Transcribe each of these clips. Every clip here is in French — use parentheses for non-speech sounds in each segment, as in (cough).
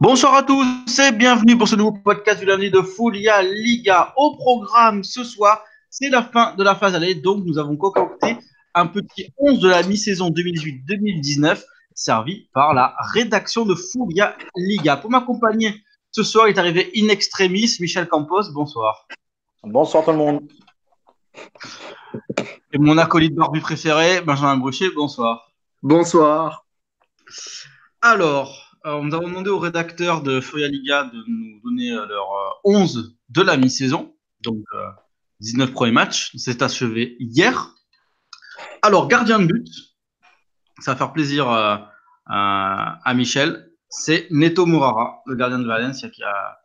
Bonsoir à tous et bienvenue pour ce nouveau podcast du lundi de Foulia Liga. Au programme ce soir, c'est la fin de la phase allée, donc nous avons concocté un petit 11 de la mi-saison 2018-2019 servi par la rédaction de Foulia Liga. Pour m'accompagner ce soir, il est arrivé in extremis Michel Campos. Bonsoir. Bonsoir tout le monde. Et mon acolyte barbu préféré, Benjamin Bruchet. Bonsoir. Bonsoir. Alors, euh, nous avons demandé aux rédacteurs de Fouria Liga de nous donner euh, leur 11 euh, de la mi-saison. Donc, 19 premiers matchs. C'est achevé hier. Alors, gardien de but, ça va faire plaisir à Michel. C'est Neto Mourara, le gardien de Valencia, qui a,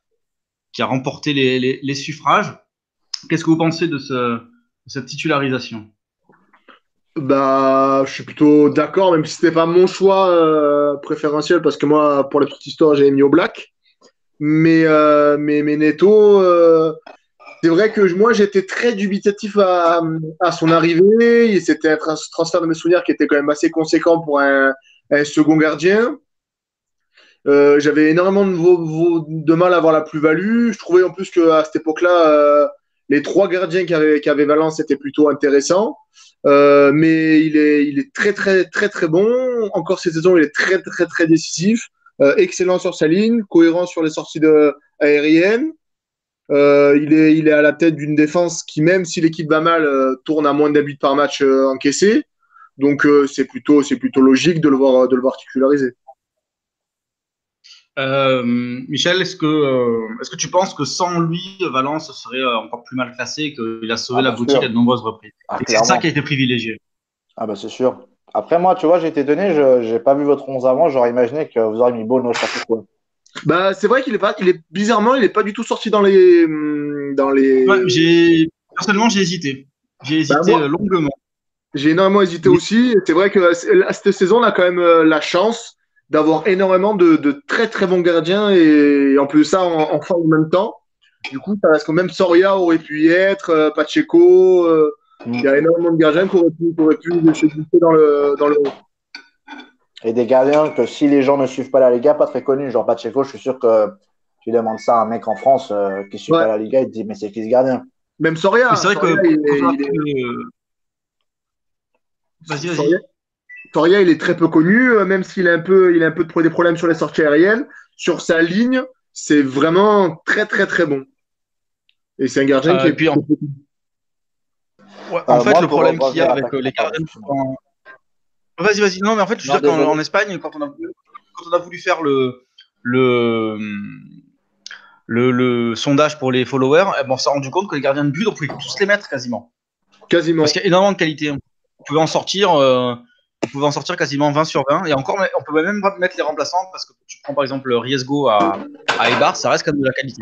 qui a remporté les, suffrages. Qu'est-ce que vous pensez de cette titularisation? Bah, je suis plutôt d'accord, même si c'était pas mon choix euh, préférentiel, parce que moi, pour la petite histoire, j'ai mis au black. Mais, euh, mais, mais Neto, euh, c'est vrai que moi, j'étais très dubitatif à, à son arrivée. C'était un transfert de mes souvenirs qui était quand même assez conséquent pour un, un second gardien. J'avais énormément de, de, mal à avoir la plus-value. Je trouvais en plus qu'à cette époque-là, les trois gardiens avaient Valence étaient plutôt intéressants. Euh, mais il est, il est très, très, très, très bon. Encore cette saison, il est très, très, très décisif. Euh, excellent sur sa ligne, cohérent sur les sorties de, aériennes. Euh, il, est, il est à la tête d'une défense qui, même si l'équipe va mal, tourne à moins d'un but par match encaissé. Donc, c'est plutôt, plutôt logique de le voir, de le voir titulariser. Michel, est-ce que, est-ce que tu penses que sans lui, Valence serait encore plus mal classé, qu'il a sauvé ah, la boutique à de nombreuses reprises? Ah, C'est ça qui a été privilégié. Ah bah c'est sûr. Après moi, tu vois, j'ai été donné, je n'ai pas vu votre 11 avant, j'aurais imaginé que vous auriez mis Bono, fait quoi. Bah c'est vrai qu'il est pas, il est bizarrement, il n'est pas du tout sorti dans les, hum, dans les. j'ai personnellement j'ai hésité, j'ai bah, hésité longuement. J'ai énormément hésité aussi. C'est vrai que cette saison, on a quand même euh, la chance d'avoir énormément de, très très bons gardiens et en plus ça en, en en même temps. Du coup, ça reste quand même Soria aurait pu y être, euh, Pacheco. Euh, il y a énormément de gardiens qui auraient pu, qui dans le, dans le. Et des gardiens que si les gens ne suivent pas la Liga, pas très connus, genre Pacheco, je suis sûr que tu demandes ça à un mec en France euh, qui ne suit pas la Liga, il te dit mais c'est qui ce gardien? Même Soria. C'est vrai que. Vas-y, vas-y. Toria, il est très peu connu, euh, même s'il a un peu, il a un peu des problèmes sur les sorties aériennes. Sur sa ligne, c'est vraiment très, très, très bon. Et c'est un gardien qui euh, est. Puis en... en fait, le problème qu'il y a avec euh, les gardiens. Vas-y, vas-y. Non, mais en fait, je veux dire qu'en Espagne, quand on, a, quand on a voulu faire le, le, le, le sondage pour les followers, eh ben, on s'est rendu compte que les gardiens de but, on pouvait tous les mettre quasiment. Quasiment. Parce qu'il y a énormément de qualité. On pouvait en sortir on pouvait en sortir quasiment 20 sur 20. Et encore, on peut même mettre les remplaçants parce que tu prends par exemple Riesgo à, à Eibar, ça reste quand même de la qualité.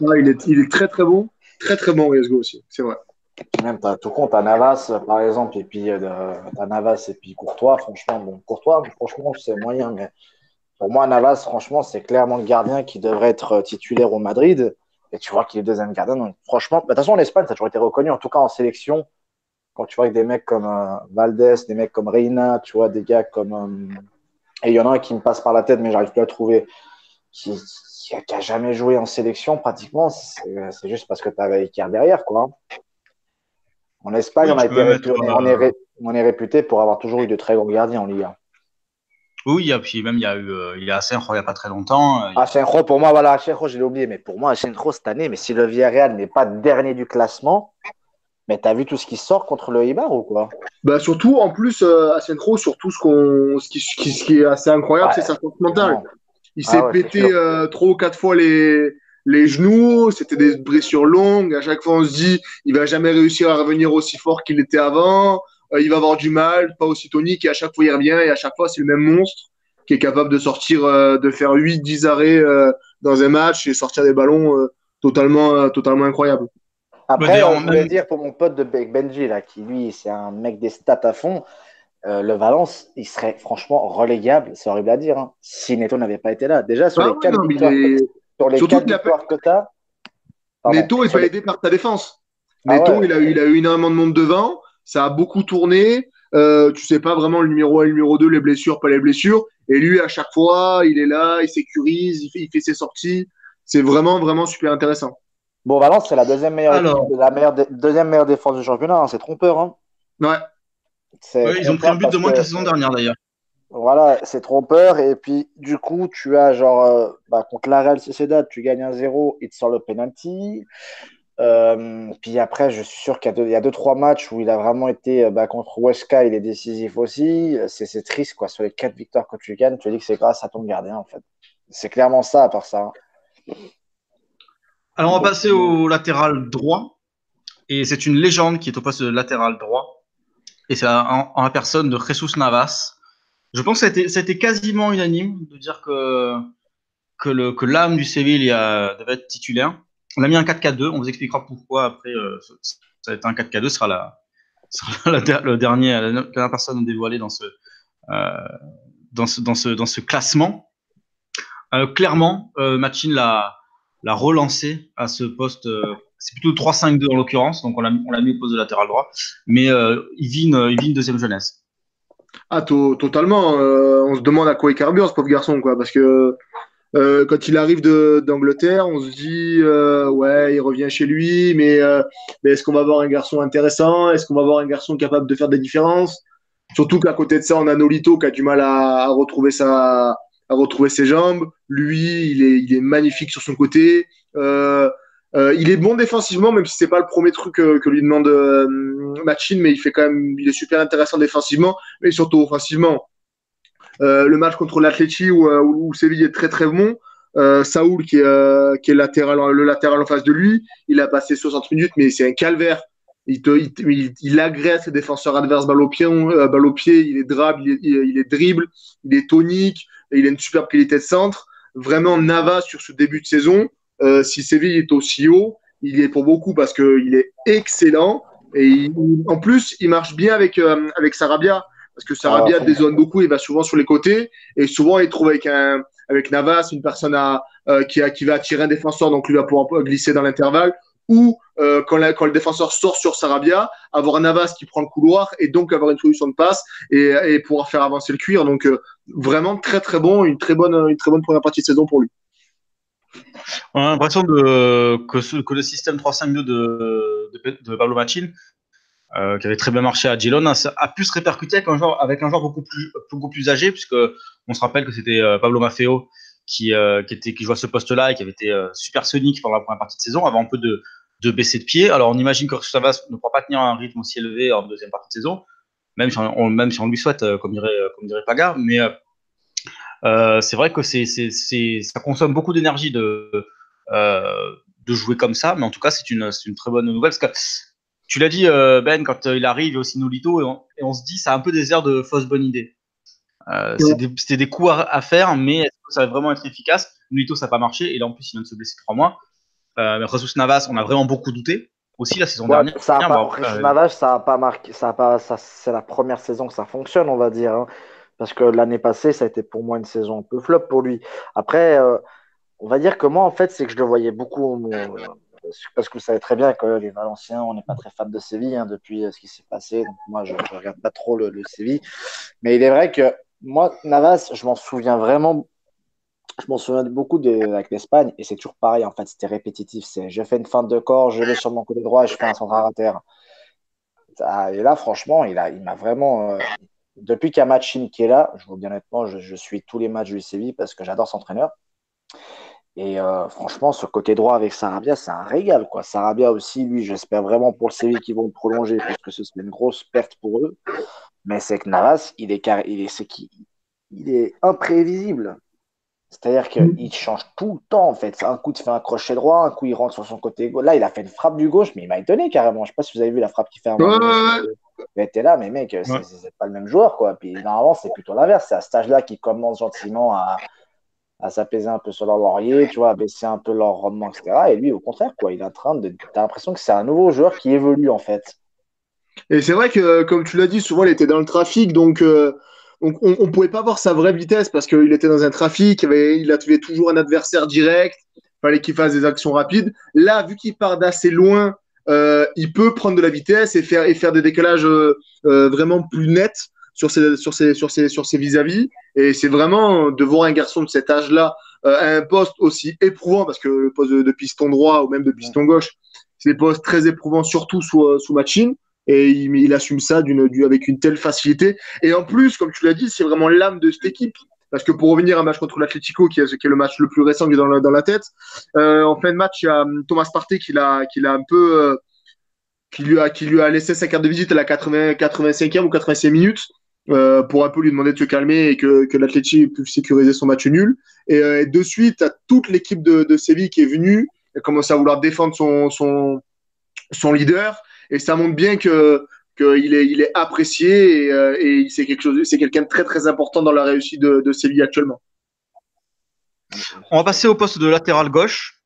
il, est, il, est, très très bon. Très très bon Riesgo aussi, c'est vrai. Même as tout compte, à Navas par exemple, et puis euh, as Navas et puis Courtois, franchement, bon, Courtois, franchement, c'est moyen, mais pour moi, Navas, franchement, c'est clairement le gardien qui devrait être titulaire au Madrid. Et tu vois qu'il est deuxième gardien. Donc, franchement, bah, de toute façon, en Espagne, ça a toujours été reconnu, en tout cas en sélection quand tu vois que des mecs comme euh, Valdés, des mecs comme Reina, tu vois, des gars comme. Euh, et il y en a un qui me passe par la tête, mais j'arrive plus à trouver, qui, qui, jamais joué en sélection pratiquement. C'est juste parce que tu avais Iker derrière, quoi. En Espagne, on, a été réputé, on, est euh, on, est réputé pour avoir toujours eu de très grands gardiens en Liga. Oui, et puis même il y a eu il y a Asenjo il n'y a pas très longtemps. Asenjo, pour moi, voilà, Asenjo, je l'ai oublié, mais pour moi, Asenjo cette année, mais si le Villarreal n'est pas dernier du classement, mais t'as vu tout ce qui sort contre le Ibar ou quoi? Bah surtout, en plus, euh, Asenro, surtout ce, qu'on, ce, qui, ce qui est assez incroyable, c'est sa force mentale. Il s'est ah pété euh, trois ou quatre fois les, les genoux, c'était des blessures longues. À chaque fois, on se dit, il va jamais réussir à revenir aussi fort qu'il était avant. Euh, il va avoir du mal, pas aussi tonique. Et à chaque fois, il revient. Et à chaque fois, c'est le même monstre qui est capable de sortir, euh, de faire 8-10 arrêts dans un match et sortir des ballons totalement, totalement incroyables. Après, on voulait dire pour mon pote de Benji, là, qui lui, c'est un mec des stats à fond, euh, le Valence, il serait franchement relégable, c'est horrible à dire, hein, si Neto n'avait pas été là. Déjà, sur ah les quatre victoires, sur les quatre victoires que tu as. Neto, il pas aidé par ta défense. Ah Neto, il, a eu, il a eu énormément de monde devant, ça a beaucoup tourné. Euh, tu sais pas vraiment le numéro 1, le numéro 2, les blessures, pas les blessures. Et lui, à chaque fois, il est là, il sécurise, il fait, il fait ses sorties. C'est vraiment, vraiment super intéressant. Bon, Valence, c'est la deuxième meilleure, Alors. équipe- la meilleure, deuxième meilleure défense du championnat. hein, c'est trompeur. Hein. Ouais. Ils ont pris un but de moins que la saison dernière d'ailleurs. Voilà, c'est trompeur. Et puis, du coup, tu as genre, euh, bah, contre la Real Sociedad, tu gagnes un 0, il te sort le penalty. Euh, puis après, je suis sûr qu'il y a deux, il y a deux, trois matchs où il a vraiment été euh, bah, contre Huesca, il est décisif aussi. C'est c'est triste, quoi. Sur les quatre victoires que tu gagnes, tu dis que c'est grâce à ton gardien, en fait. C'est clairement ça, à part ça. hein. Alors, on va passer au latéral droit. Et c'est une légende qui est au poste de latéral droit. Et c'est en, la personne de Jesus Navas. Je pense que c'était quasiment unanime de dire que, que le- que l'âme du Séville devait être titulaire. On a mis un 4-4-2. On vous expliquera pourquoi après. euh, ça va être un 4-4-2. Ce sera la, sera (laughs) la, der- le dernier, la dernière personne dévoilée dans ce, euh, dans ce, dans ce, dans ce classement. Euh, clairement, euh, Machin l'a l'a relancé à ce poste. euh, c'est plutôt 3-5-2 en l'occurrence, donc on l'a mis au poste de latéral droit. Mais euh, il, vit une, deuxième jeunesse. Ah, to- totalement. Euh, on se demande à quoi il carbure, ce pauvre garçon, quoi. Parce que quand il arrive d'Angleterre, on se dit, ouais, il revient chez lui, mais, mais est-ce qu'on va avoir un garçon intéressant? Est-ce qu'on va avoir un garçon capable de faire des différences? Surtout qu'à côté de ça, on a Nolito qui a du mal à, à retrouver sa, à retrouver ses jambes. Lui, il est, il est magnifique sur son côté. Euh, euh, il est bon défensivement, même si c'est pas le premier truc que, lui demande euh, Machin, mais il fait quand même, il est super intéressant défensivement, mais surtout offensivement. Le match contre l'Atleti où, euh, où Séville est très très bon. Saoul qui qui est latéral, le latéral en face de lui, il a passé 60 minutes, mais c'est un calvaire. Il, te, il, il, agresse les défenseurs adverses balle au pied, euh, au pied il est drable, il est, il, est- dribble, il est tonique, il a une superbe qualité de centre. Vraiment, Navas sur ce début de saison, euh, si Séville est aussi haut, il y est pour beaucoup parce qu'il est excellent. Et il- en plus, il marche bien avec, euh, avec Sarabia. Parce que Sarabia Ah, dézone beaucoup, il va souvent sur les côtés. Et souvent, il trouve avec, un, avec Navas une personne à, euh, qui, a, qui va attirer un défenseur, donc lui va pouvoir glisser dans l'intervalle. Ou euh, quand, quand le défenseur sort sur Sarabia, avoir un Navas qui prend le couloir et donc avoir une solution de passe et, pouvoir faire avancer le cuir. Donc euh, vraiment très très bon, une très bonne, une très bonne première partie de saison pour lui. On a l'impression que, le système 3-5-2 de, Pablo Machin, euh, qui avait très bien marché à Girona, a pu se répercuter avec un joueur, beaucoup, plus, âgé, puisque on se rappelle que c'était euh, Pablo Maffeo qui, jouait à ce poste-là et qui avait été euh, super sonique pendant la première partie de saison, avant un peu de, de baisser de pied. Alors on imagine que Savas ne pourra pas tenir un rythme aussi élevé en deuxième partie de saison, même si on, même si on lui souhaite, euh, comme dirait, comme dirait Paga, mais euh, euh, c'est vrai que c'est, ça consomme beaucoup d'énergie de, euh, de jouer comme ça, mais en tout cas, c'est une, c'est une très bonne nouvelle. Parce que tu l'as dit, euh, Ben, quand euh, il arrive, il y a aussi Nolito, et on, et on se dit, ça a un peu des airs de fausse bonne idée. Euh, des- C'était des coups à, à faire, mais est-ce que ça va vraiment être efficace? Nolito, ça n'a pas marché, et là, en plus, il vient de se blesser trois mois. Euh, Navas, on a vraiment beaucoup douté. Aussi, la saison Ouais, dernière. ça a pas, euh, Navas, ça a pas marqué, ça a pas, ça, c'est la première saison que ça fonctionne, on va dire. hein. parce que l'année passée, ça a été pour moi une saison un peu flop pour lui. Après, euh, on va dire que moi, en fait, c'est que je le voyais beaucoup, euh, parce que vous savez très bien que les Valenciens, on n'est pas très fans de Séville hein, depuis ce qui s'est passé. Donc moi, je ne regarde pas trop le, le Séville. Mais il est vrai que moi, Navas, je m'en souviens vraiment. Je m'en souviens beaucoup avec l'Espagne, et c'est toujours pareil, en fait, c'était répétitif. C'est je fais une feinte de corps, je vais sur mon côté droit je fais un centre à terre. Et là, franchement, il a, il m'a vraiment. euh, depuis qu'il y a Machin qui est là, je vous dis honnêtement, je, suis tous les matchs du Séville parce que j'adore cet entraîneur. Et euh, franchement, ce côté droit avec Sarabia, c'est un régal. Quoi. Sarabia aussi, lui, j'espère vraiment pour le Séville qu'ils vont le prolonger parce que ce serait une grosse perte pour eux. Mais c'est que Navas, il est, car... il est, il est imprévisible. C'est-à-dire qu'il change tout le temps, en fait. Un coup, il fait un crochet droit, un coup, il rentre sur son côté gauche. Là, il a fait une frappe du gauche, mais il m'a étonné carrément. Je sais pas si vous avez vu la frappe qu'il fait un moment Ouais, ouais, Il était là, mais mec, c'est Ouais. pas le même joueur, quoi. Puis normalement, c'est plutôt l'inverse. C'est à cet âge-là qu'ils commencent gentiment à, à s'apaiser un peu sur leur laurier, tu vois, à baisser un peu leur rendement, etc. Et lui, au contraire, quoi, il est en train de. T'as l'impression que c'est un nouveau joueur qui évolue, en fait. Et c'est vrai que, comme tu l'as dit, souvent il était dans le trafic, donc, euh, on ne pouvait pas voir sa vraie vitesse parce qu'il était dans un trafic, il avait, toujours un adversaire direct, fallait qu'il fasse des actions rapides. Là, vu qu'il part d'assez loin, euh, il peut prendre de la vitesse et faire, des décalages euh, euh, vraiment plus nets sur ses, vis-à-vis. Et c'est vraiment de voir un garçon de cet âge-là à un poste aussi éprouvant, parce que le poste de, piston droit ou même de piston gauche, c'est des postes très éprouvants, surtout sous, sous machine. Et il, assume ça avec une telle facilité. Et en plus, comme tu l'as dit, c'est vraiment l'âme de cette équipe. Parce que pour revenir à un match contre l'Atlético, qui est, le match le plus récent dans la, tête, euh, en fin de match, il y a hum, Thomas Partey qui euh, lui a, laissé sa carte de visite à la 80, 85e ou 85 minutes. Euh, pour un peu lui demander de se calmer et que, que puisse sécuriser son match nul. Et, euh, de suite, toute l'équipe de, Séville qui est venue, et commence à vouloir défendre son, son leader. Et ça montre bien que qu'il est, il est apprécié et, euh, et c'est quelque chose, c'est quelqu'un de très très important dans la réussite de, de Séville actuellement. On va passer au poste de latéral gauche.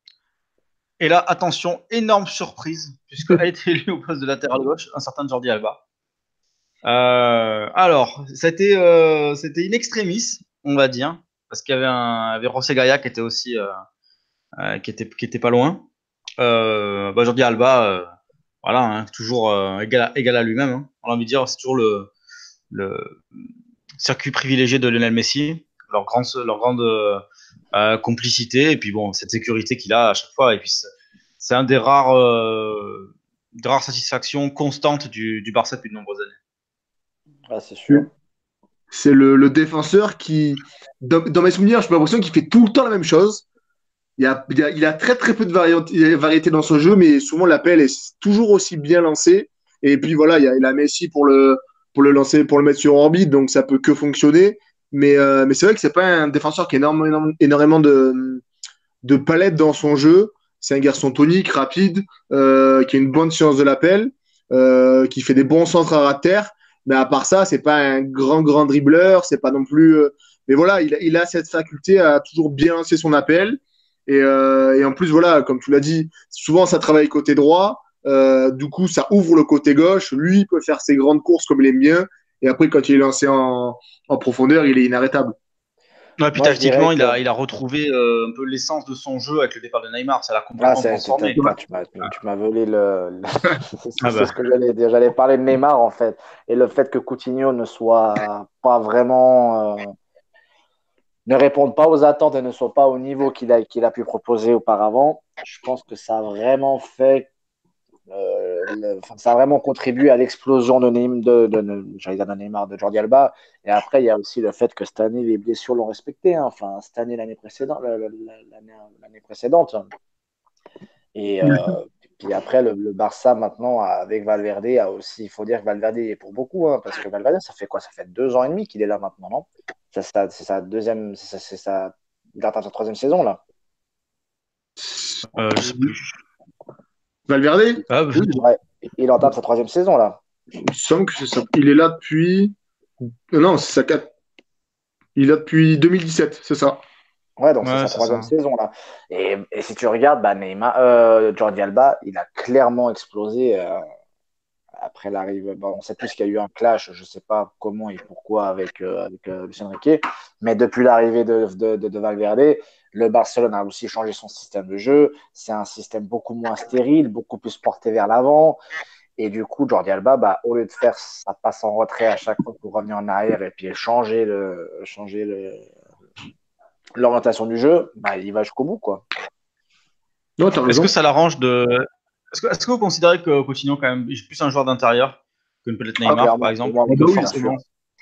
Et là, attention, énorme surprise, puisqu'il a été élu au poste de latéral gauche, un certain Jordi Alba. Euh, alors, c'était euh, c'était in extremis, on va dire, parce qu'il y avait un avait José Gaia qui était aussi euh, qui était qui était pas loin. Bah, Jordi Alba, voilà, hein, toujours euh, égal à, égal à lui-même. Hein. On a envie de dire, c'est toujours le, le circuit privilégié de Lionel Messi, leur, grand, leur grande euh, complicité, et puis bon, cette sécurité qu'il a à chaque fois. Et puis c'est un des rares, euh, des rares satisfactions constantes du, du Barça depuis de nombreuses années. Ah, c'est sûr. C'est le, le, défenseur qui, dans, dans mes souvenirs, j'ai l'impression qu'il fait tout le temps la même chose. Il a, très très peu de variété, dans son jeu, mais souvent l'appel est toujours aussi bien lancé. Et puis voilà, il a, Messi pour le, pour le lancer, pour le mettre sur orbite, donc ça peut que fonctionner. Mais, euh, c'est vrai que c'est pas un défenseur qui a énormément, énormément de, de palettes dans son jeu. C'est un garçon tonique, rapide, euh, qui a une bonne science de l'appel, euh, qui fait des bons centres à terre. Mais à part ça, c'est pas un grand grand dribbleur, c'est pas non plus. Mais voilà, il, il a cette faculté à toujours bien lancer son appel. Et, euh, et, en plus, voilà, comme tu l'as dit, souvent ça travaille côté droit. Euh, du coup, ça ouvre le côté gauche. Lui, il peut faire ses grandes courses comme il aime bien. Et après, quand il est lancé en, en profondeur, il est inarrêtable. Ouais, puis tactiquement, il, a, il a retrouvé euh, un peu l'essence de son jeu avec le départ de Neymar. Ça l'a complètement ah, transformé. Tu m'as volé le. le... c'est ah bah. (laughs) ce que j'allais dire. J'allais parler de Neymar, en fait. Et le fait que Coutinho ne soit pas vraiment. Euh ne répondent pas aux attentes et ne sont pas au niveau qu'il a, qu'il a pu proposer auparavant, je pense que ça a vraiment fait, euh, ça a vraiment contribué à l'explosion de, de, de, de, Neymar, de Jordi Alba. Et après, il y a aussi le fait que cette année, les blessures l'ont respecté. Hein. Enfin, cette année, l'année précédente, l'année précédente. Et euh, puis après, le, le, Barça, maintenant, avec Valverde, a aussi, il faut dire que Valverde est pour beaucoup, hein, parce que Valverde, ça fait quoi? Ça fait deux ans et demi qu'il est là maintenant, non? C'est sa, sa, deuxième, c'est sa, sa, il entame sa troisième saison là. Euh. Valverde? Ah, oui, ouais. Il entame sa troisième saison là. Il semble que c'est ça. Il est là depuis. Non, c'est sa quatre. Il est là depuis 2017, c'est ça. Ouais, donc ouais, c'est sa troisième saison là. Et, et, si tu regardes, bah, Neymar, euh, Jordi Alba, il a clairement explosé. Euh, après l'arrivée, on sait tous qu'il y a eu un clash, je ne sais pas comment et pourquoi avec, euh, avec Lucien Riquet, mais depuis l'arrivée de, de, de, de, Valverde, le Barcelone a aussi changé son système de jeu. C'est un système beaucoup moins stérile, beaucoup plus porté vers l'avant. Et du coup, Jordi Alba, bah, au lieu de faire sa passe en retrait à chaque fois pour revenir en arrière et puis changer le, changer le, l'orientation du jeu, bah, il va jusqu'au bout, quoi. Est-ce que ça l'arrange de est-ce que, est que, vous considérez que Coutinho quand même est plus un joueur d'intérieur que peut-être ah, Neymar, ah, par exemple? Bah, oui,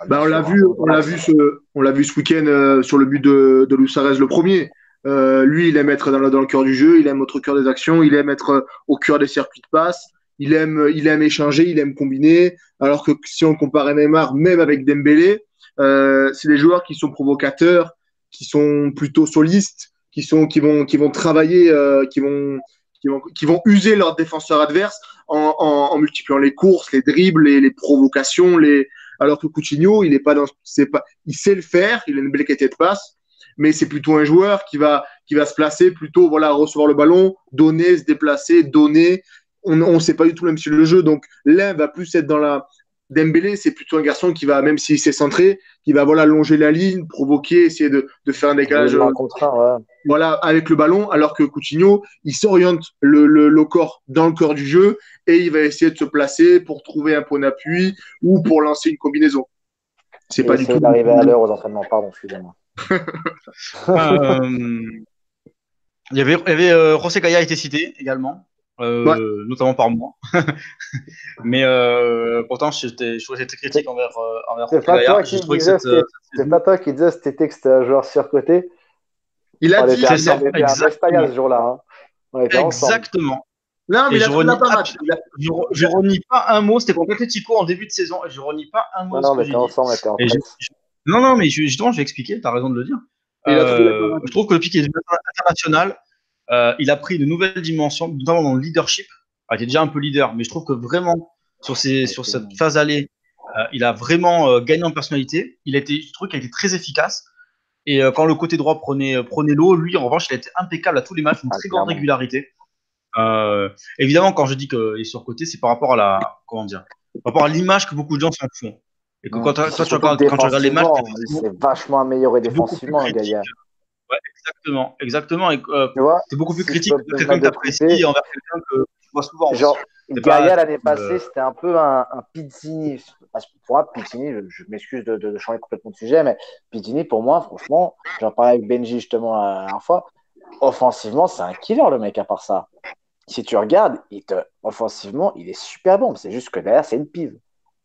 bah, on l'a vu, on l'a vu ce, on l'a vu ce week-end euh, sur le but de, de le premier. Euh, lui, il aime être dans le, dans le cœur du jeu, il aime être au cœur des actions, il aime être euh, au cœur des circuits de passe, il aime, il aime échanger, il aime combiner. Alors que si on compare Neymar, même avec Dembélé, euh, c'est des joueurs qui sont provocateurs, qui sont plutôt solistes, qui sont, qui vont, qui vont travailler, euh, qui vont, qui vont, qui vont user leurs défenseurs adverses en, en, en, multipliant les courses, les dribbles, les, les, provocations, les... alors que Coutinho, il est pas dans, c'est pas, il sait le faire, il a une belle qualité de passe, mais c'est plutôt un joueur qui va, qui va se placer plutôt, voilà, recevoir le ballon, donner, se déplacer, donner. On ne sait pas du tout même sur le jeu, donc l'un va plus être dans la, Dembélé, c'est plutôt un garçon qui va, même s'il s'est centré, qui va voilà longer la ligne, provoquer, essayer de, de faire un décalage. Un ouais. Voilà, avec le ballon, alors que Coutinho, il s'oriente le, le, le, corps dans le corps du jeu et il va essayer de se placer pour trouver un point d'appui ou pour lancer une combinaison. C'est pas du tout. d'arriver à l'heure aux entraînements, pardon, excusez-moi. (laughs) euh, il y avait, il y avait euh, José Gaya a été cité également euh, ouais. notamment par moi. (laughs) Mais euh, pourtant, j'étais, je trouvais que j'étais critique envers, euh, envers C'est pas, toi qui disais, cette, c'est pas toi qui disais cet été que c'était un joueur surcoté. Il a dit, c'est ça. Exactement. ce jour-là. Hein. Exactement. Non, mais et je, renie pas, je, je, renie pas un mot. C'était contre Tico en début de saison. Et je renie pas un mot. Non, non, mais t'es ensemble, t'es en je, Non, non, mais justement, je vais expliquer. T'as raison de le dire. Euh, je trouve que le pic est international. Euh, il a pris de nouvelles dimensions, notamment dans le leadership. Ah, il était déjà un peu leader, mais je trouve que vraiment, sur, ces, sur cette phase allée, euh, il a vraiment euh, gagné en personnalité. Il a été, je trouve qu'il a été très efficace. Et quand le côté droit prenait, prenait l'eau, lui, en revanche, il a été impeccable à tous les matchs, une ah, très grande régularité. évidemment, quand je dis qu'il est surcoté, c'est par rapport à la, comment dire, par rapport à l'image que beaucoup de gens s'en font. Et que quand, toi, tu regardes, quand tu regardes les matchs, c'est vachement amélioré défensivement, Gaillard. Ouais, exactement, exactement. Et euh, c'est beaucoup plus critique que quelqu'un que tu envers quelqu'un que tu vois souvent. Genre, Gaïa l'année passée, c'était un peu un, un Pizzini. Pour moi, Pizzini, je, je m'excuse de, de, de, changer complètement de sujet, mais Pizzini, pour moi, franchement, j'en parlais avec Benji justement la dernière fois. Offensivement, c'est un killer le mec à part ça. Si tu regardes, il te, offensivement, il est super bon. C'est juste que derrière, c'est une pive.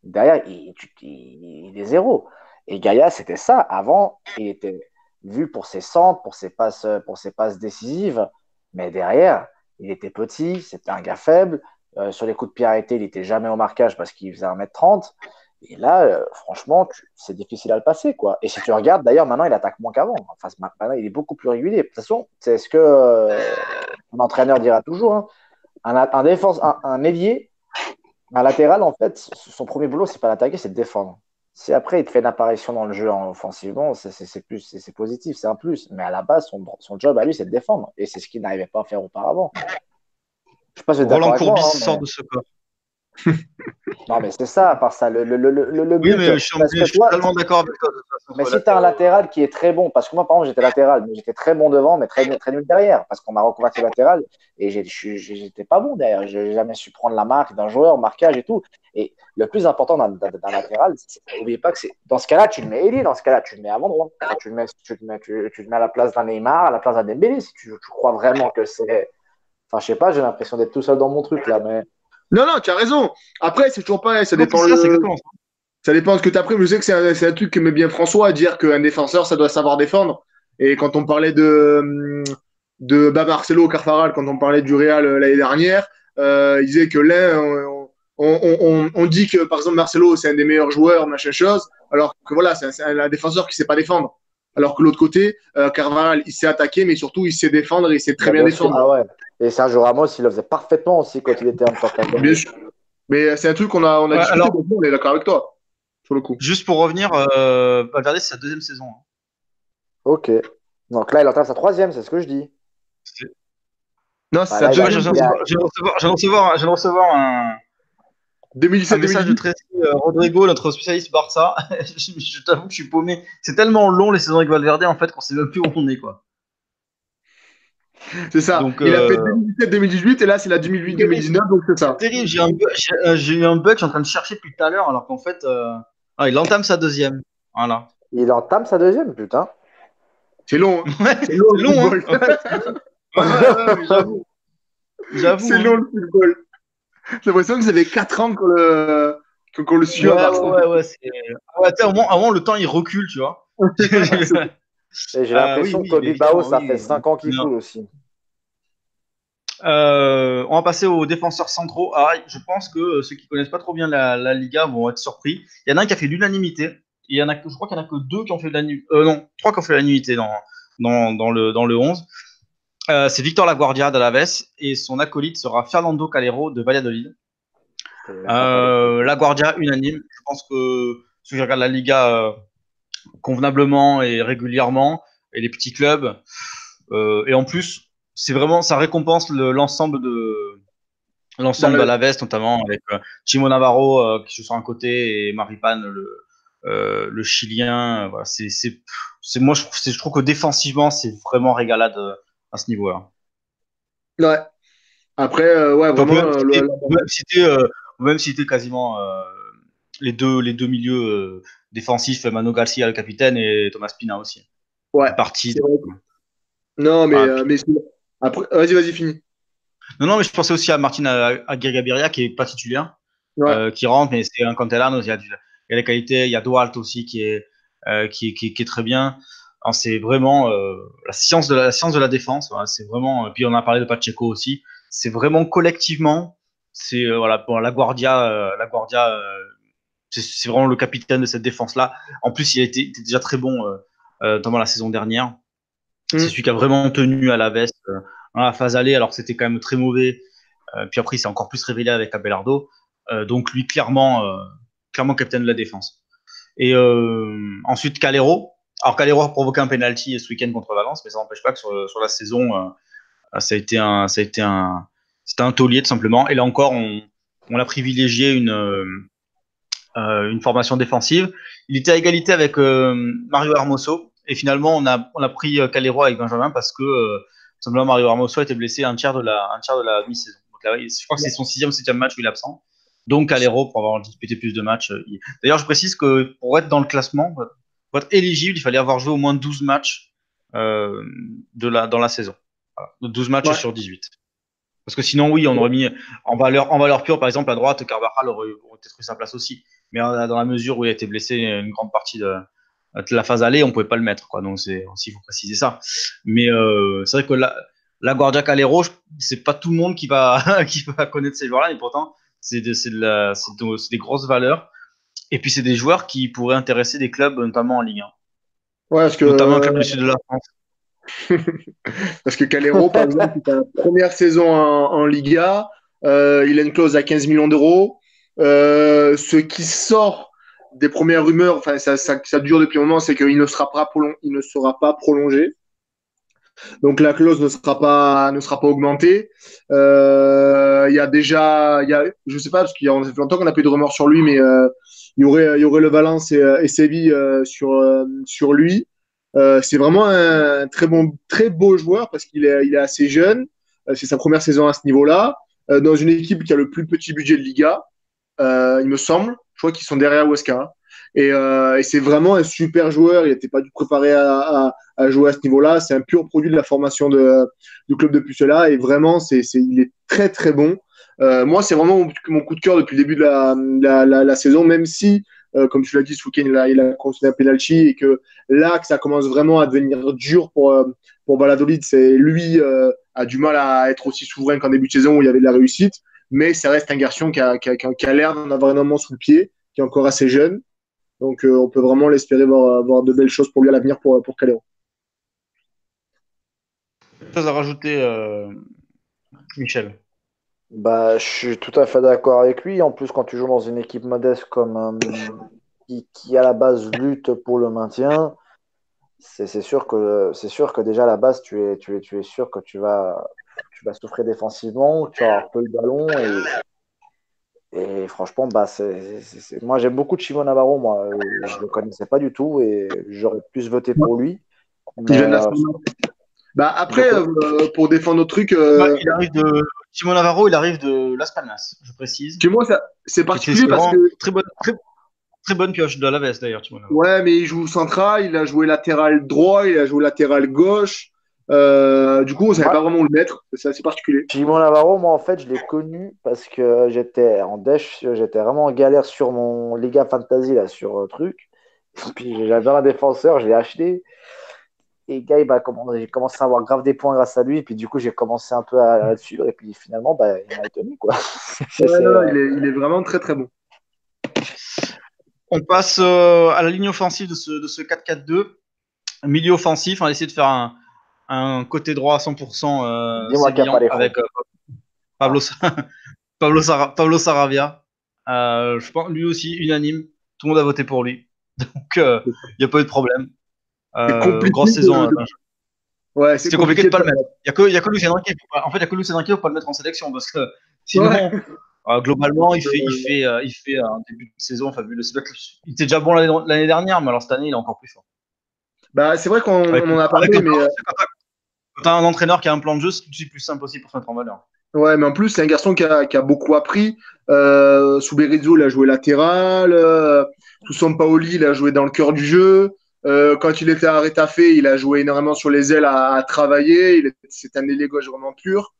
Derrière, il, il, il est zéro. Et Gaïa, c'était ça. Avant, il était vu pour ses centres, pour ses passes, pour ses passes décisives. Mais derrière, il était petit, c'était un gars faible. Euh, sur les coups de pied arrêtés, il n'était jamais au marquage parce qu'il faisait 1m30. Et là, euh, franchement, c'est difficile à le passer. quoi. Et si tu regardes, d'ailleurs, maintenant, il attaque moins qu'avant. Enfin, maintenant, il est beaucoup plus régulier. De toute façon, c'est ce que euh, entraîneur dira toujours. Hein. Un, défense, un, un ailier, un latéral, en fait, son premier boulot, c'est pas d'attaquer, c'est de défendre. Si après il te fait une apparition dans le jeu en offensivement, c'est plus, c'est positif, c'est un plus. Mais à la base, son, son job à lui, c'est de défendre. Et c'est ce qu'il n'arrivait pas à faire auparavant. Je sais pas si Roland Courbis hein, mais... sort de ce corps. Non, mais c'est ça, à part ça. Le, le, le, le but, oui, mais je suis, je suis toi, tellement d'accord avec toi. Mais si tu as un latéral qui est très bon, parce que moi, par exemple, j'étais latéral, mais j'étais très bon devant, mais très, très nul derrière, parce qu'on m'a reconverti latéral et j'étais pas bon derrière. J'ai jamais su prendre la marque d'un joueur, marquage et tout. Et le plus important d'un latéral, n'oubliez pas que c'est dans ce cas-là, tu le mets ailier, dans ce cas-là, tu le mets avant droit. Tu le mets, tu le mets, tu, tu le mets à la place d'un Neymar, à la place d'un Dembélé, si tu, tu crois vraiment que c'est. Enfin, je sais pas, j'ai l'impression d'être tout seul dans mon truc là, mais. Non, non, tu as raison. Après, c'est toujours pareil. Ça dépend, ça, le... ça dépend de ce que tu as pris. Je sais que c'est un, un, truc qu'aimait bien François, à dire qu'un défenseur, ça doit savoir défendre. Et quand on parlait de, de bah, Marcelo Carfaral, quand on parlait du Real euh, l'année dernière, euh, il disait que l'un, on, on, on, on, dit que par exemple Marcelo, c'est un des meilleurs joueurs, machin chose, alors que voilà, c'est un, un, défenseur qui sait pas défendre. Alors que l'autre côté, euh, Carvajal, il sait attaquer, mais surtout, il sait défendre et il sait très bien, bien défendre. Ah ouais. Et Sergio Ramos, il le faisait parfaitement aussi quand il était en tant Bien sûr. Mais c'est un truc qu'on a, on a ouais, discuté, alors, on est d'accord avec toi, sur le coup. Juste pour revenir, euh, Valverde, c'est sa deuxième saison. Hein. Ok. Donc là, il entame sa troisième, c'est ce que je dis. Non, c'est bah, sa deuxième. Je viens de recevoir, recevoir un, 2017, un message 2018. de Tracy euh, Rodrigo, notre spécialiste Barça. (laughs) je, je t'avoue que je suis paumé. C'est tellement long les saisons avec Valverde en fait qu'on sait même plus où on est quoi. C'est ça. Donc, il euh... a fait 2017-2018 et là c'est la 2008-2019 donc c'est ça. C'est terrible. J'ai, un bug, j'ai, j'ai eu un bug. Je suis en train de chercher depuis tout à l'heure alors qu'en fait euh... ah, il entame sa deuxième. Voilà. Il entame sa deuxième putain. C'est long. Hein. (laughs) Ouais, c'est long. C'est long. Hein, ouais, j'avoue. J'avoue. C'est hein. long le football. J'ai l'impression que vous avez 4 ans qu'on le, qu'on le suit. Ouais, ouais, ouais, c'est... ouais au, moins, au moins, le temps, il recule, tu vois. (laughs) Et j'ai l'impression euh, oui, que Bilbao, ça oui, fait 5 ans qu'il coule aussi. Euh, on va passer aux défenseurs centraux. Ah, je pense que ceux qui connaissent pas trop bien la, la, Liga vont être surpris. Il y en a un qui a fait l'unanimité. Il y en a je crois qu'il y en a que deux qui ont fait l'unanimité. Euh, non, trois qui ont fait l'unanimité dans, dans, dans, le, dans le 11. Euh, c'est Victor Laguardia d'Alaves et son acolyte sera Fernando Calero de Valladolid. Euh, Laguardia unanime. Je pense que ceux qui regardent la Liga euh, convenablement et régulièrement et les petits clubs euh, et en plus c'est vraiment ça récompense l'ensemble le, de l'ensemble de la veste, notamment avec Chimo Navarro qui joue sur un côté et Maripane, le, le Chilien. Voilà, c'est, c'est, moi, je, je trouve que défensivement, c'est vraiment régalade à ce niveau-là. Ouais. Après, ouais, vraiment. On même citer, quasiment les, deux, les deux milieux défensifs, Mano Garcia, le capitaine, et Thomas Pina aussi. Ouais. Partie. Non, mais, ah, mais après, vas-y, vas-y, finis. Non, non, mais je pensais aussi à Martin Gabiria qui est pas titulaire, euh, qui rentre, mais c'est un Cantelano. Il y a, il y a les qualités. Il y a Dualt aussi qui est, euh, qui, qui, qui, est très bien. C'est vraiment euh, la science de la, science de la défense. Voilà, c'est vraiment. Puis on a parlé de Pacheco aussi. C'est vraiment collectivement. C'est voilà pour la Guardia. la Guardia. C'est vraiment le capitaine de cette défense là. En plus, il était, était déjà très bon, notamment la saison dernière. C'est mm. celui qui a vraiment tenu à la veste dans la phase aller, alors que c'était quand même très mauvais. Euh, puis après, il s'est encore plus révélé avec Abelardo. Euh, donc lui, clairement, euh, clairement capitaine de la défense. Et ensuite, Calero. Alors Calero a provoqué un penalty ce week-end contre Valence, mais ça n'empêche pas que sur, sur la saison, ça a été un, ça a été un, c'était un taulier tout simplement. Et là encore, on, on a privilégié une, euh, une formation défensive. Il était à égalité avec Mario Hermoso. Et finalement, on a, on a pris Calero avec Benjamin parce que simplement Mario Hermoso était blessé un tiers de la, un tiers de la demi-saison. je crois que c'est son sixième ou septième match où il est absent. Donc Calero, pour avoir disputé plus de matchs. Euh, d'ailleurs, je précise que pour être dans le classement, pour être éligible, il fallait avoir joué au moins 12 matchs euh, de la, dans la saison. 12 matchs sur 18. Parce que sinon, oui, on aurait mis en valeur, en valeur pure, par exemple, à droite, Carvajal aurait, aurait peut-être eu sa place aussi. Mais dans la mesure où il a été blessé une grande partie de, la phase aller, on pouvait pas le mettre, quoi. Donc c'est aussi faut préciser ça. Mais euh, c'est vrai que la, la Guardia Calero, c'est pas tout le monde qui va (laughs) qui va connaître ces joueurs-là, et pourtant c'est de, de de, des grosses valeurs. Et puis c'est des joueurs qui pourraient intéresser des clubs, notamment en Ligue 1. Ouais, parce que, notamment un club du sud de la France. (laughs) parce que Calero, par exemple, première saison en, en Liga, euh, il a une clause à 15 millions d'euros. Euh, ce qui sort des premières rumeurs, enfin ça, ça, ça, dure depuis un moment, c'est qu'il ne sera pas il ne sera pas prolongé. Donc la clause ne sera pas ne sera pas augmentée. Euh, il y a déjà, il y a, je sais pas parce qu'il y a longtemps qu'on n'a plus de rumeurs sur lui, mais euh, il y aurait il y aurait le Valence et, et Séville euh, sur euh, sur lui. Euh, c'est vraiment un très bon très beau joueur parce qu'il est il est assez jeune. c'est sa première saison à ce niveau-là dans une équipe qui a le plus petit budget de Liga, il me semble. Je crois qu'ils sont derrière. Hein. Et, euh, c'est vraiment un super joueur. Il n'était pas du préparé à, jouer à ce niveau-là. C'est un pur produit de la formation du club de Pucela. Et vraiment, c'est, il est très, très bon. Euh, moi, c'est vraiment mon, coup de cœur depuis le début de la, saison, même si, euh, comme tu l'as dit, ce il a, il a un penalty et que là, que ça commence vraiment à devenir dur pour, euh, pour Valladolid, c'est lui euh, a du mal à être aussi souverain qu'en début de saison où il y avait de la réussite mais ça reste un garçon qui a, qui a, qui a l'air d'en avoir énormément sous le pied, qui est encore assez jeune. Donc euh, on peut vraiment l'espérer voir, voir, de belles choses pour lui à l'avenir pour, pour Calero. Chose à rajouter, euh, Michel? Bah, Je suis tout à fait d'accord avec lui. En plus, quand tu joues dans une équipe modeste comme euh, qui, qui, à la base lutte pour le maintien, c'est sûr que c'est sûr que déjà à la base tu es tu es tu es sûr que tu vas tu vas souffrir défensivement, tu vas avoir peu le ballon. Et, et franchement, bah, c'est, moi j'aime beaucoup Chimo Navarro. Moi, je ne le connaissais pas du tout et j'aurais plus voté pour lui. Mais, euh, bah, après, euh, pour défendre notre truc. Euh... il arrive de... Chimo Navarro, il arrive de Las Palmas, je précise. Que moi, c'est particulier parce que. Très bonne, très, très bonne pioche de la veste d'ailleurs. Ouais, mais il joue central, il a joué latéral droit, il a joué latéral gauche. Euh, du coup, on savait pas vraiment où le mettre. C'est assez particulier. Jimon Navarro, moi, en fait, je l'ai connu parce que j'étais en dèche, j'étais vraiment en galère sur mon Liga Fantasy, là, sur euh, truc. Puis j'avais un défenseur, je l'ai acheté. Et gars, bah, j'ai commencé à avoir grave des points grâce à lui. Et puis du coup, j'ai commencé un peu à, le suivre. Et puis finalement, bah, il m'a étonné. Quoi. (laughs) Ouais, non, il, est, il, est, vraiment très très bon. On passe euh, à la ligne offensive de ce, de ce 4-4-2. Milieu offensif, on va essayer de faire un, un côté droit à 100% euh, avec euh, Pablo, (laughs) Pablo, Sar Pablo, Saravia. Euh, je pense lui aussi unanime. Tout le monde a voté pour lui. (laughs) Donc il euh, n'y a pas eu de problème. Euh, grosse saison. De... Ouais, c'est compliqué, de pas le mettre. Il n'y a que, y a que Lucien Riquet. En fait, il n'y a que Lucien Riquet pour pas le mettre en sélection parce que Sinon, euh, globalement, il fait, il fait, euh, il fait un début de saison fabuleux. Il était déjà bon l'année dernière, mais alors cette année, il est encore plus fort. Bah, c'est vrai qu'on en a parlé, mais. Quand tu as un entraîneur qui a un plan de jeu, c'est plus simple aussi pour se mettre en valeur. Ouais, mais en plus, c'est un garçon qui a, qui a beaucoup appris. Euh, sous Berizzo, il a joué latéral. Euh, sous Sampaoli, il a joué dans le cœur du jeu. Euh, quand il était à Rétafé, il a joué énormément sur les ailes à, à travailler. C'est un ailier gauche vraiment pur.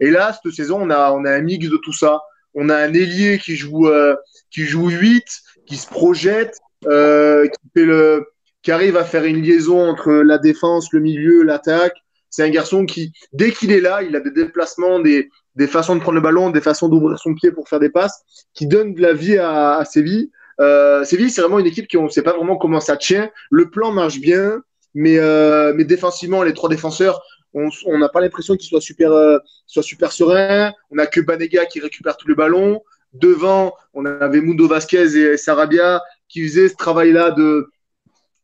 Et là, cette saison, on a, on a un mix de tout ça on a un ailier qui joue euh, qui joue 8, qui se projette, euh, qui fait le qui arrive à faire une liaison entre la défense, le milieu, l'attaque. C'est un garçon qui, dès qu'il est là, il a des déplacements, des, des façons de prendre le ballon, des façons d'ouvrir son pied pour faire des passes, qui donne de la vie à, Séville. Euh, Séville, c'est vraiment une équipe qui on ne sait pas vraiment comment ça tient. Le plan marche bien, mais, euh, mais défensivement, les trois défenseurs, on n'a pas l'impression qu'il soit super, euh, soit super serein. On n'a que Banega qui récupère tous les ballons. Devant, on avait Mundo Vasquez et Sarabia qui faisaient ce travail-là de,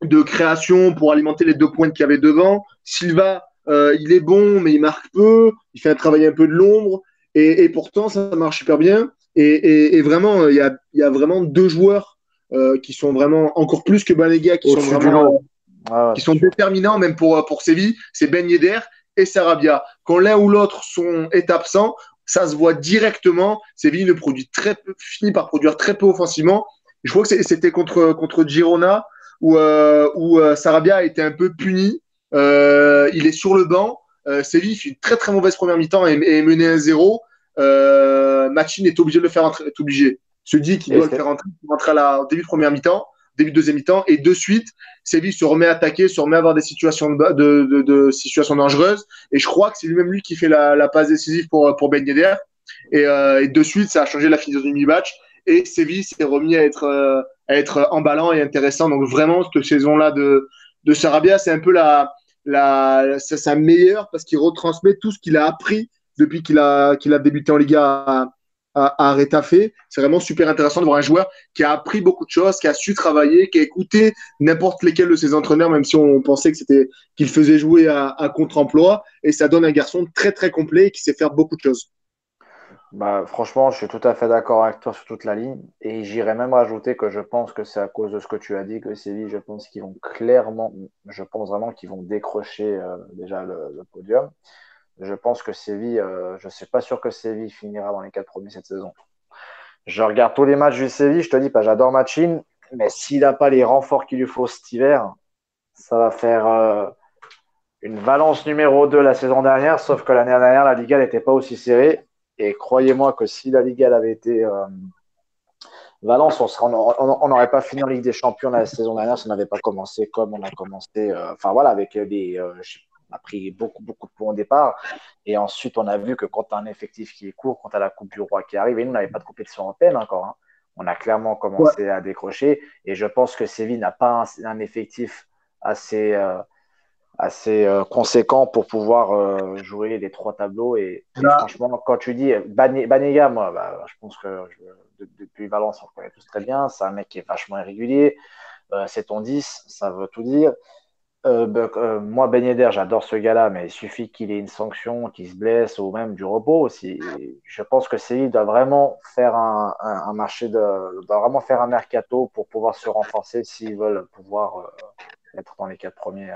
de création pour alimenter les deux points qu'il y avait devant. Silva, euh, il est bon, mais il marque peu. Il fait un travail un peu de l'ombre. Et, pourtant, ça marche super bien. Et, vraiment, il y a, y a, vraiment deux joueurs euh, qui sont vraiment encore plus que Banega, qui sont vraiment. qui sont déterminants même pour, pour Séville, c'est Ben Yedder et Sarabia. Quand l'un ou l'autre sont, est absent, ça se voit directement. Séville ne produit très peu, finit par produire très peu offensivement. Je crois que c'était contre, contre Girona où, euh, où euh, Sarabia a été un peu puni. Euh, il est sur le banc. Euh, Séville fait une très très mauvaise première mi-temps et, et mené 1-0. Euh, Machin est obligé de le faire entrer, est obligé. Se dit qu'il doit le faire entrer, entrer à la, au début de première mi-temps début de deuxième mi-temps. Et de suite, Séville se remet à attaquer, se remet à avoir des situations, de, de, situations dangereuses. Et je crois que c'est lui-même lui qui fait la, la passe décisive pour, pour Ben Yedder. Et, euh, et, de suite, ça a changé la finition du match. Et Séville s'est remis à être, euh, à être emballant et intéressant. Donc vraiment, cette saison-là de, de Sarabia, c'est un peu la, la, sa meilleure parce qu'il retransmet tout ce qu'il a appris depuis qu'il a, qu'il a débuté en Liga à, à, à C'est vraiment super intéressant de voir un joueur qui a appris beaucoup de choses, qui a su travailler, qui a écouté n'importe lesquels de ses entraîneurs, même si on pensait que c'était qu'il faisait jouer à, contre-emploi. Et ça donne un garçon très très complet qui sait faire beaucoup de choses. Bah, franchement, je suis tout à fait d'accord avec toi sur toute la ligne. Et j'irais même rajouter que je pense que c'est à cause de ce que tu as dit que Séville, je pense qu'ils vont clairement, je pense vraiment qu'ils vont décrocher euh, déjà le, podium. Je pense que Séville, euh, je ne suis pas sûr que Séville finira dans les quatre premiers cette saison. Je regarde tous les matchs du Séville, je te dis pas, j'adore Machine, mais s'il n'a pas les renforts qu'il lui faut cet hiver, ça va faire euh, une Valence numéro 2 la saison dernière, sauf que l'année dernière, la Liga n'était pas aussi serrée. Et croyez-moi que si la Liga avait été euh, Valence, on n'aurait pas fini en Ligue des Champions la saison dernière si on n'avait pas commencé comme on a commencé. enfin voilà, avec des, on a pris beaucoup, beaucoup de points au départ. Et ensuite, on a vu que quand tu as un effectif qui est court, quand tu as la Coupe du Roi qui arrive, et nous, on n'avait pas de compétition européenne encore, hein, on a clairement commencé à décrocher. Et je pense que Séville n'a pas un, effectif assez, euh, assez euh, conséquent pour pouvoir euh, jouer les trois tableaux. Et, franchement, quand tu dis Banega, moi, bah, je pense que depuis Valence, on le connaît tous très bien. C'est un mec qui est vachement irrégulier. c'est ton 10, ça veut tout dire. Euh, euh, moi, Ben Yedder, j'adore ce gars-là, mais il suffit qu'il ait une sanction, qu'il se blesse ou même du repos aussi. je pense que Séville doit vraiment faire un, un, marché, de, doit vraiment faire un mercato pour pouvoir se renforcer s'ils veulent pouvoir euh, être dans les quatre premiers.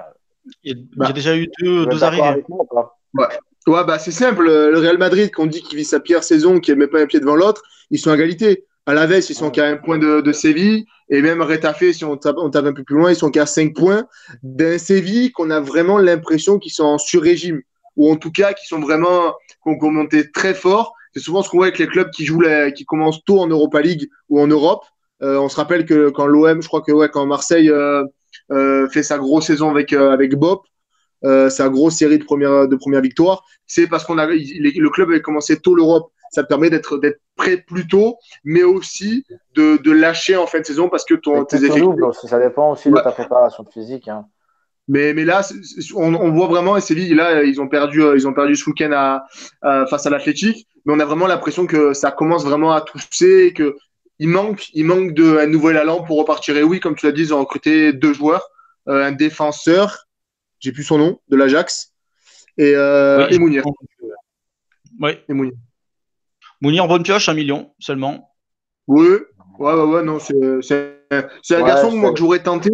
Il y a, déjà eu deux, deux arrivées. ouais. ouais, bah c'est simple. Le Real Madrid, qu'on dit qu'il vit sa pire saison, qu'il ne met pas un pied devant l'autre, ils sont à égalité. À la veille, ils sont qu'à un point de, de Séville. Et même Rétafé, si on tape, on tape un peu plus loin, ils sont qu'à 5 points d'un Séville qu'on a vraiment l'impression qu'ils sont en sur-régime. Ou en tout cas, qu'ils sont vraiment, qu'on qu monté très fort. C'est souvent ce qu'on voit avec les clubs qui jouent, la, qui commencent tôt en Europa League ou en Europe. Euh, on se rappelle que quand l'OM, je crois que ouais, quand Marseille euh, fait sa grosse saison avec, euh, avec Bob, euh, sa grosse série de premières de première c'est parce qu'on a le club avait commencé tôt l'Europe ça te permet d'être d'être prêt plus tôt, mais aussi de, de, lâcher en fin de saison parce que ton, tes effets. ça dépend aussi de ta préparation physique. Hein. Mais, mais là, on, on, voit vraiment, et Séville, là, ils ont perdu, euh, ils ont perdu ce week-end à, face à l'Athletic, mais on a vraiment l'impression que ça commence vraiment à tousser, que il manque, il manque de un nouvel allant pour repartir. Et oui, comme tu l'as dit, ils ont recruté deux joueurs, euh, un défenseur, j'ai plus son nom, de l'Ajax, et, euh, et Mounir. Oui. Et Mounir. Mounir bonne pioche, un million seulement. Oui, ouais, ouais, ouais, non, c'est un Ouais, garçon moi, que j'aurais tenté,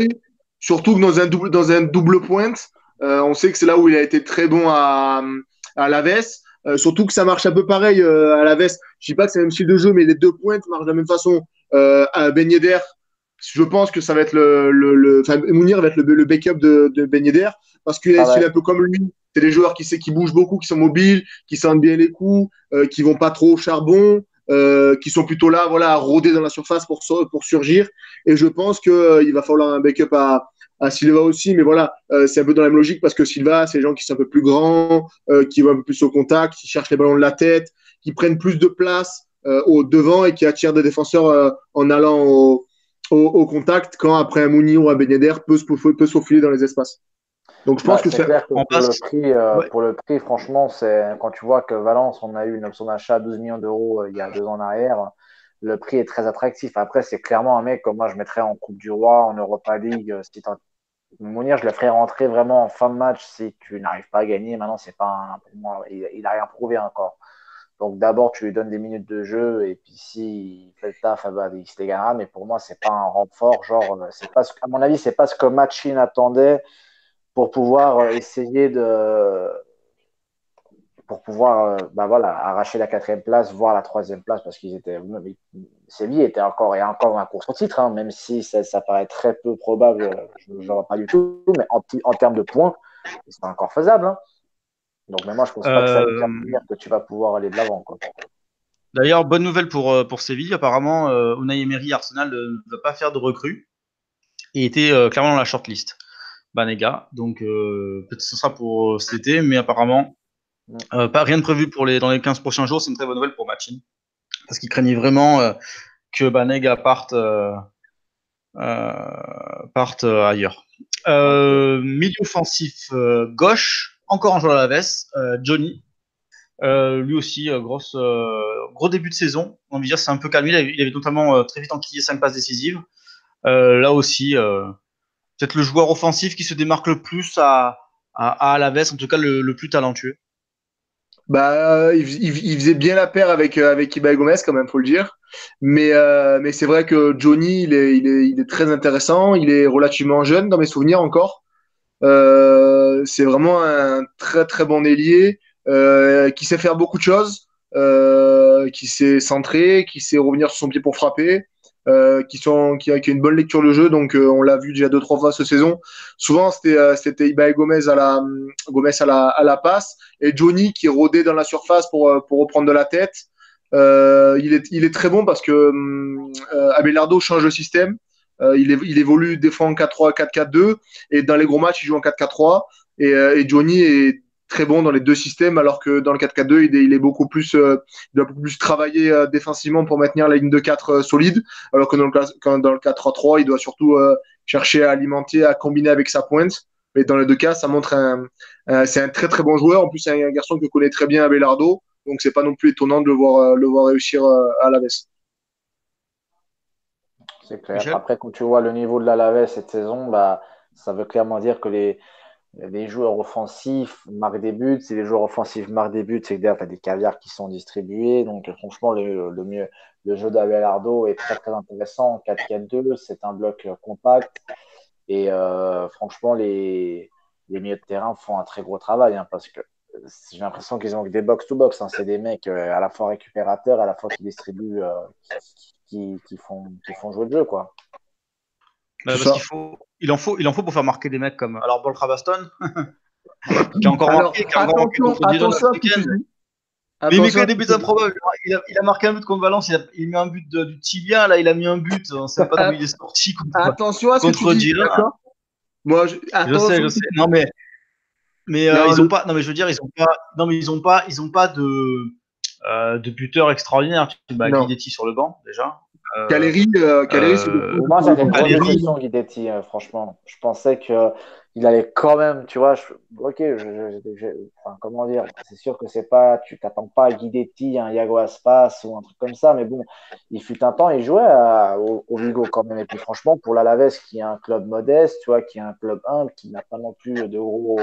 surtout que dans un double, dans un double pointe. Euh, on sait que c'est là où il a été très bon à, à Laves. Euh, surtout que ça marche un peu pareil euh, à Laves. Je dis pas que c'est le même style de jeu, mais les deux pointes marchent de la même façon. Euh, à Ben Yedder, je pense que ça va être le, le, le enfin, Mounir va être le, le backup de, de Ben Yedder parce qu'il est Ah ouais. style un peu comme lui. C'est des joueurs qui, sait- qui bougent beaucoup, qui sont mobiles, qui sentent bien les coups, qui vont pas trop au charbon, qui sont plutôt là, voilà, à rôder dans la surface pour, pour surgir. Et je pense que euh, il va falloir un backup à, à Silva aussi, mais voilà, euh, c'est un peu dans la même logique parce que Silva, c'est des gens qui sont un peu plus grands, euh, qui vont un peu plus au contact, qui cherchent les ballons de la tête, qui prennent plus de place euh, au devant et qui attirent des défenseurs euh, en allant au, au, au contact quand après un Mouni ou un Ben Yedder peut se peut se faufiler dans les espaces. Donc je pense que c'est clair que pour, passe- le prix, euh, Ouais. pour le prix, franchement, c'est quand tu vois que Valence, on a eu une option d'achat à 12 millions d'euros euh, il y a deux ans en arrière, le prix est très attractif. Après, c'est clairement un mec que moi je mettrais en Coupe du Roi, en Europa League. Si t'en- Mounir, je le ferais rentrer vraiment en fin de match si tu n'arrives pas à gagner. Maintenant, c'est pas un- pour moi, il, il a rien prouvé encore. Donc d'abord, tu lui donnes des minutes de jeu et puis s'il fait le taf, ah bah, il se les gagnera. Mais pour moi, c'est pas un renfort. Genre, euh, c'est pas à mon avis, c'est pas ce que Machin attendait pour pouvoir euh, essayer de pour pouvoir euh, bah voilà, arracher la quatrième place, voire la troisième place, parce qu'ils étaient Séville était encore et encore la course au titre, hein, même si ça, ça paraît très peu probable, je ne vois pas du tout, mais en, en termes de points, c'est encore faisable. Hein. Donc, mais moi, je pense pas que ça veut Euh, dire que tu vas pouvoir aller de l'avant. D'ailleurs, bonne nouvelle pour, euh, pour Séville. Apparemment, euh, Unai Emery Arsenal euh, ne va pas faire de recrues et était euh, clairement dans la shortlist. Banega. Donc, euh, peut-être que ce sera pour cet été, mais apparemment, euh, pas rien de prévu pour les, dans les 15 prochains jours. C'est une très bonne nouvelle pour Machin. Parce qu'il craignait vraiment euh, que Banega parte, euh, euh, ailleurs. Milieu offensif gauche, encore un joueur à la veste, Johnny. Lui aussi, gros début de saison. On va dire c'est un peu calmé. Il avait, notamment très vite enquillé 5 passes décisives. Là aussi, peut-être le joueur offensif qui se démarque le plus à, à, à en tout cas le plus talentueux. Bah, il, il- faisait bien la paire avec, euh, avec Ibai Gomez, quand même, faut le dire. Mais, euh, mais c'est vrai que Johnny, il est, il, est, il est très intéressant. Il est relativement jeune, dans mes souvenirs encore. Euh, c'est vraiment un très, très bon ailier euh, qui sait faire beaucoup de choses, euh, qui sait centrer, qui sait revenir sur son pied pour frapper. Euh, qui, sont, qui, a, qui a une bonne lecture de jeu, donc euh, on l'a vu déjà deux trois fois cette saison. Souvent c'était euh, c'était Ibai Gomez à la Gomez à la, à la passe et Johnny qui rôdait dans la surface pour, euh, pour reprendre de la tête. Il, est, il est très bon parce que euh, Abelardo change de système. Il, il évolue des fois en 4-3, 4-4-2 et dans les gros matchs, il joue en 4-4-3. Et, et Johnny est très bon dans les deux systèmes, alors que dans le 4-4-2, il est, il est beaucoup plus, euh, il doit beaucoup plus travailler euh, défensivement pour maintenir la ligne de 4 euh, solide, alors que dans le, quand, dans le 4-3-3, il doit surtout euh, chercher à alimenter, à combiner avec sa pointe. Mais dans les deux cas, ça montre un, un c'est un très très bon joueur. En plus, c'est un garçon que connaît très bien Abelardo, donc c'est pas non plus étonnant de le voir, le voir réussir euh, à la veste. C'est clair. Après, quand tu vois le niveau de la Laves cette saison, bah, ça veut clairement dire que les, les joueurs offensifs marquent des buts. Si les joueurs offensifs marquent des buts, c'est que derrière, tu as des caviars qui sont distribués. Donc, franchement, le, le, mieux, le jeu d'Abelardo est très, très intéressant. 4-4-2, c'est un bloc compact. Et euh, franchement, les, les milieux de terrain font un très gros travail hein, parce que j'ai l'impression qu'ils ont des box-to-box. Hein. C'est des mecs euh, à la fois récupérateurs, à la fois qui distribuent, euh, qui, qui, font, qui font jouer le jeu. Quoi. Bah, parce qu'il faut, il en faut, il en faut pour faire marquer des mecs comme alors Paul Travaston, (laughs) qui a encore Alors, marqué, qui a encore marqué contre attention, mais il met des buts improbables. Il a, il a, marqué un but contre Valence, il a, il met un but de, du tibia, là, il a mis un but, on ne sait pas d'où il est sorti contre, attention à ce contre que tu dis, Dijon. Moi, je, je sais, je sais. Non, mais, mais euh, ils le... ont pas, non, mais je veux dire, ils ont pas, non, mais ils ont pas, ils ont pas de, euh, de buteur extraordinaire. Bah, Guidetti sur le banc, déjà. Euh, Caleri, euh, Caleri euh, moi j'avais une bonne impression Guidetti, euh, franchement. Je pensais que il allait quand même, tu vois, ok, comment dire, c'est sûr que c'est pas, tu t'attends pas à Guidetti, un Yago Aspas ou un truc comme ça, mais bon, il fut un temps, il jouait au, Vigo quand même, et puis franchement, pour l'Alaves, qui est un club modeste, tu vois, qui est un club humble, qui n'a pas non plus de gros,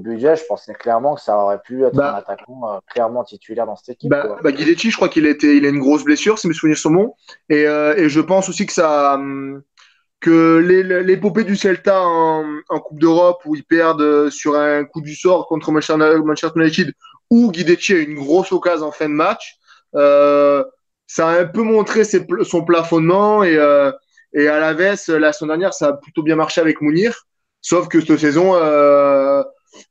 budget, je pensais clairement que ça aurait pu être bah. un attaquant euh, clairement titulaire dans cette équipe. Bah, bah, Guidetti, je crois qu'il était, il a une grosse blessure, si mes souvenirs sont bons, et, euh, et je pense aussi que ça, hum, que l'épopée du Celta en, Coupe d'Europe où ils perdent euh, sur un coup du sort contre Manchester United où Guidetti a une grosse occasion en fin de match, euh, ça a un peu montré son plafonnement et, euh, et à la veste, la semaine dernière, ça a plutôt bien marché avec Mounir. Sauf que cette saison, euh,